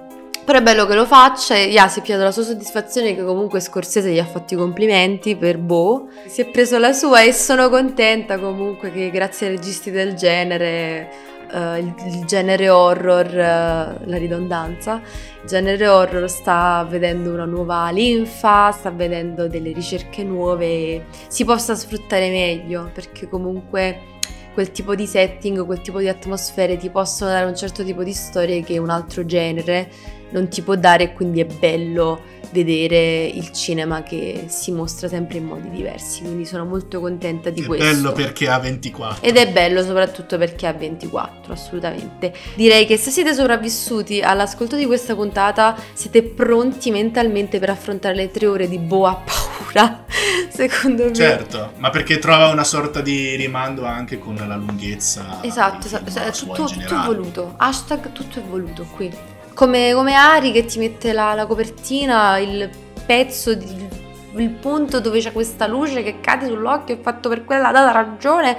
[SPEAKER 2] però è bello che lo faccia e yeah, si è piato la sua soddisfazione che comunque Scorsese gli ha fatto i complimenti per Bo. Si è preso la sua e sono contenta comunque che grazie ai registi del genere uh, il, il, genere horror, uh, la ridondanza, il genere horror sta vedendo una nuova linfa, sta vedendo delle ricerche nuove, si possa sfruttare meglio perché comunque quel tipo di setting, quel tipo di atmosfere ti possono dare un certo tipo di storie che un altro genere non ti può dare e quindi è bello vedere il cinema che si mostra sempre in modi diversi, quindi sono molto contenta di
[SPEAKER 3] è
[SPEAKER 2] questo.
[SPEAKER 3] È bello perché ha 24.
[SPEAKER 2] Ed è bello soprattutto perché ha 24, assolutamente. Direi che se siete sopravvissuti all'ascolto di questa puntata, siete pronti mentalmente per affrontare le tre ore di boa paura, secondo me.
[SPEAKER 3] Certo, ma perché trova una sorta di rimando anche con la lunghezza.
[SPEAKER 2] Esatto, esatto, tutto, tutto è voluto. Hashtag tutto è voluto qui. Come, come Ari che ti mette la, la copertina, il pezzo, di, il punto dove c'è questa luce che cade sull'occhio è fatto per quella data ragione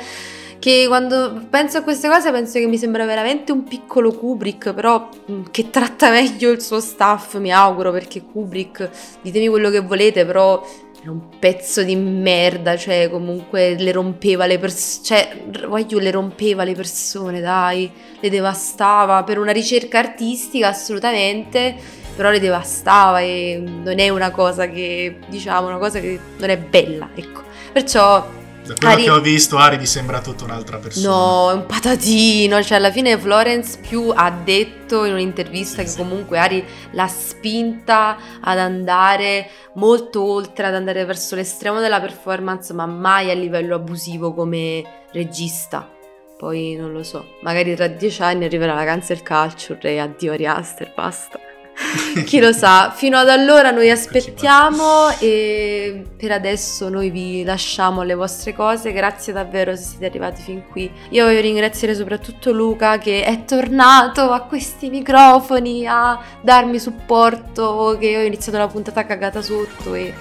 [SPEAKER 2] che quando penso a queste cose penso che mi sembra veramente un piccolo Kubrick, però mm, che tratta meglio il suo staff, mi auguro, perché Kubrick, ditemi quello che volete, però era un pezzo di merda, cioè comunque le rompeva le persone, cioè voglio le rompeva le persone, dai, le devastava per una ricerca artistica assolutamente, però le devastava e non è una cosa che, diciamo, una cosa che non è bella, ecco. Perciò
[SPEAKER 3] da quello Ari... che ho visto, Ari mi sembra tutta un'altra persona.
[SPEAKER 2] No, è un patatino. Cioè, alla fine Florence più ha detto in un'intervista che comunque Ari l'ha spinta ad andare molto oltre, ad andare verso l'estremo della performance, ma mai a livello abusivo come regista. Poi non lo so, magari tra dieci anni arriverà la cancel culture e addio Ari Aster, basta. Chi lo sa, fino ad allora noi aspettiamo e per adesso noi vi lasciamo alle vostre cose. Grazie davvero se siete arrivati fin qui. Io voglio ringraziare soprattutto Luca che è tornato a questi microfoni a darmi supporto, che ho iniziato la puntata cagata sotto e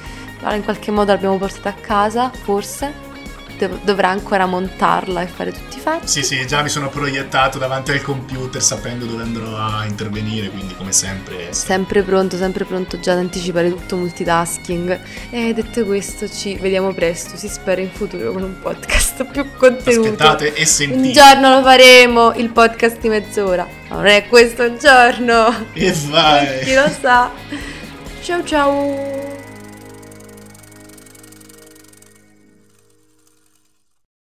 [SPEAKER 2] in qualche modo l'abbiamo portata a casa, forse dovrà ancora montarla e fare tutti i fatti.
[SPEAKER 3] Sì, sì, già mi sono proiettato davanti al computer sapendo dove andrò a intervenire, quindi come sempre...
[SPEAKER 2] Sempre pronto, sempre pronto già ad anticipare tutto multitasking. E detto questo ci vediamo presto, si spera in futuro con un podcast più contenuto.
[SPEAKER 3] Aspettate e sentite.
[SPEAKER 2] Un giorno lo faremo, il podcast di mezz'ora. Non è questo il giorno.
[SPEAKER 3] E vai!
[SPEAKER 2] Chi lo sa. Ciao ciao!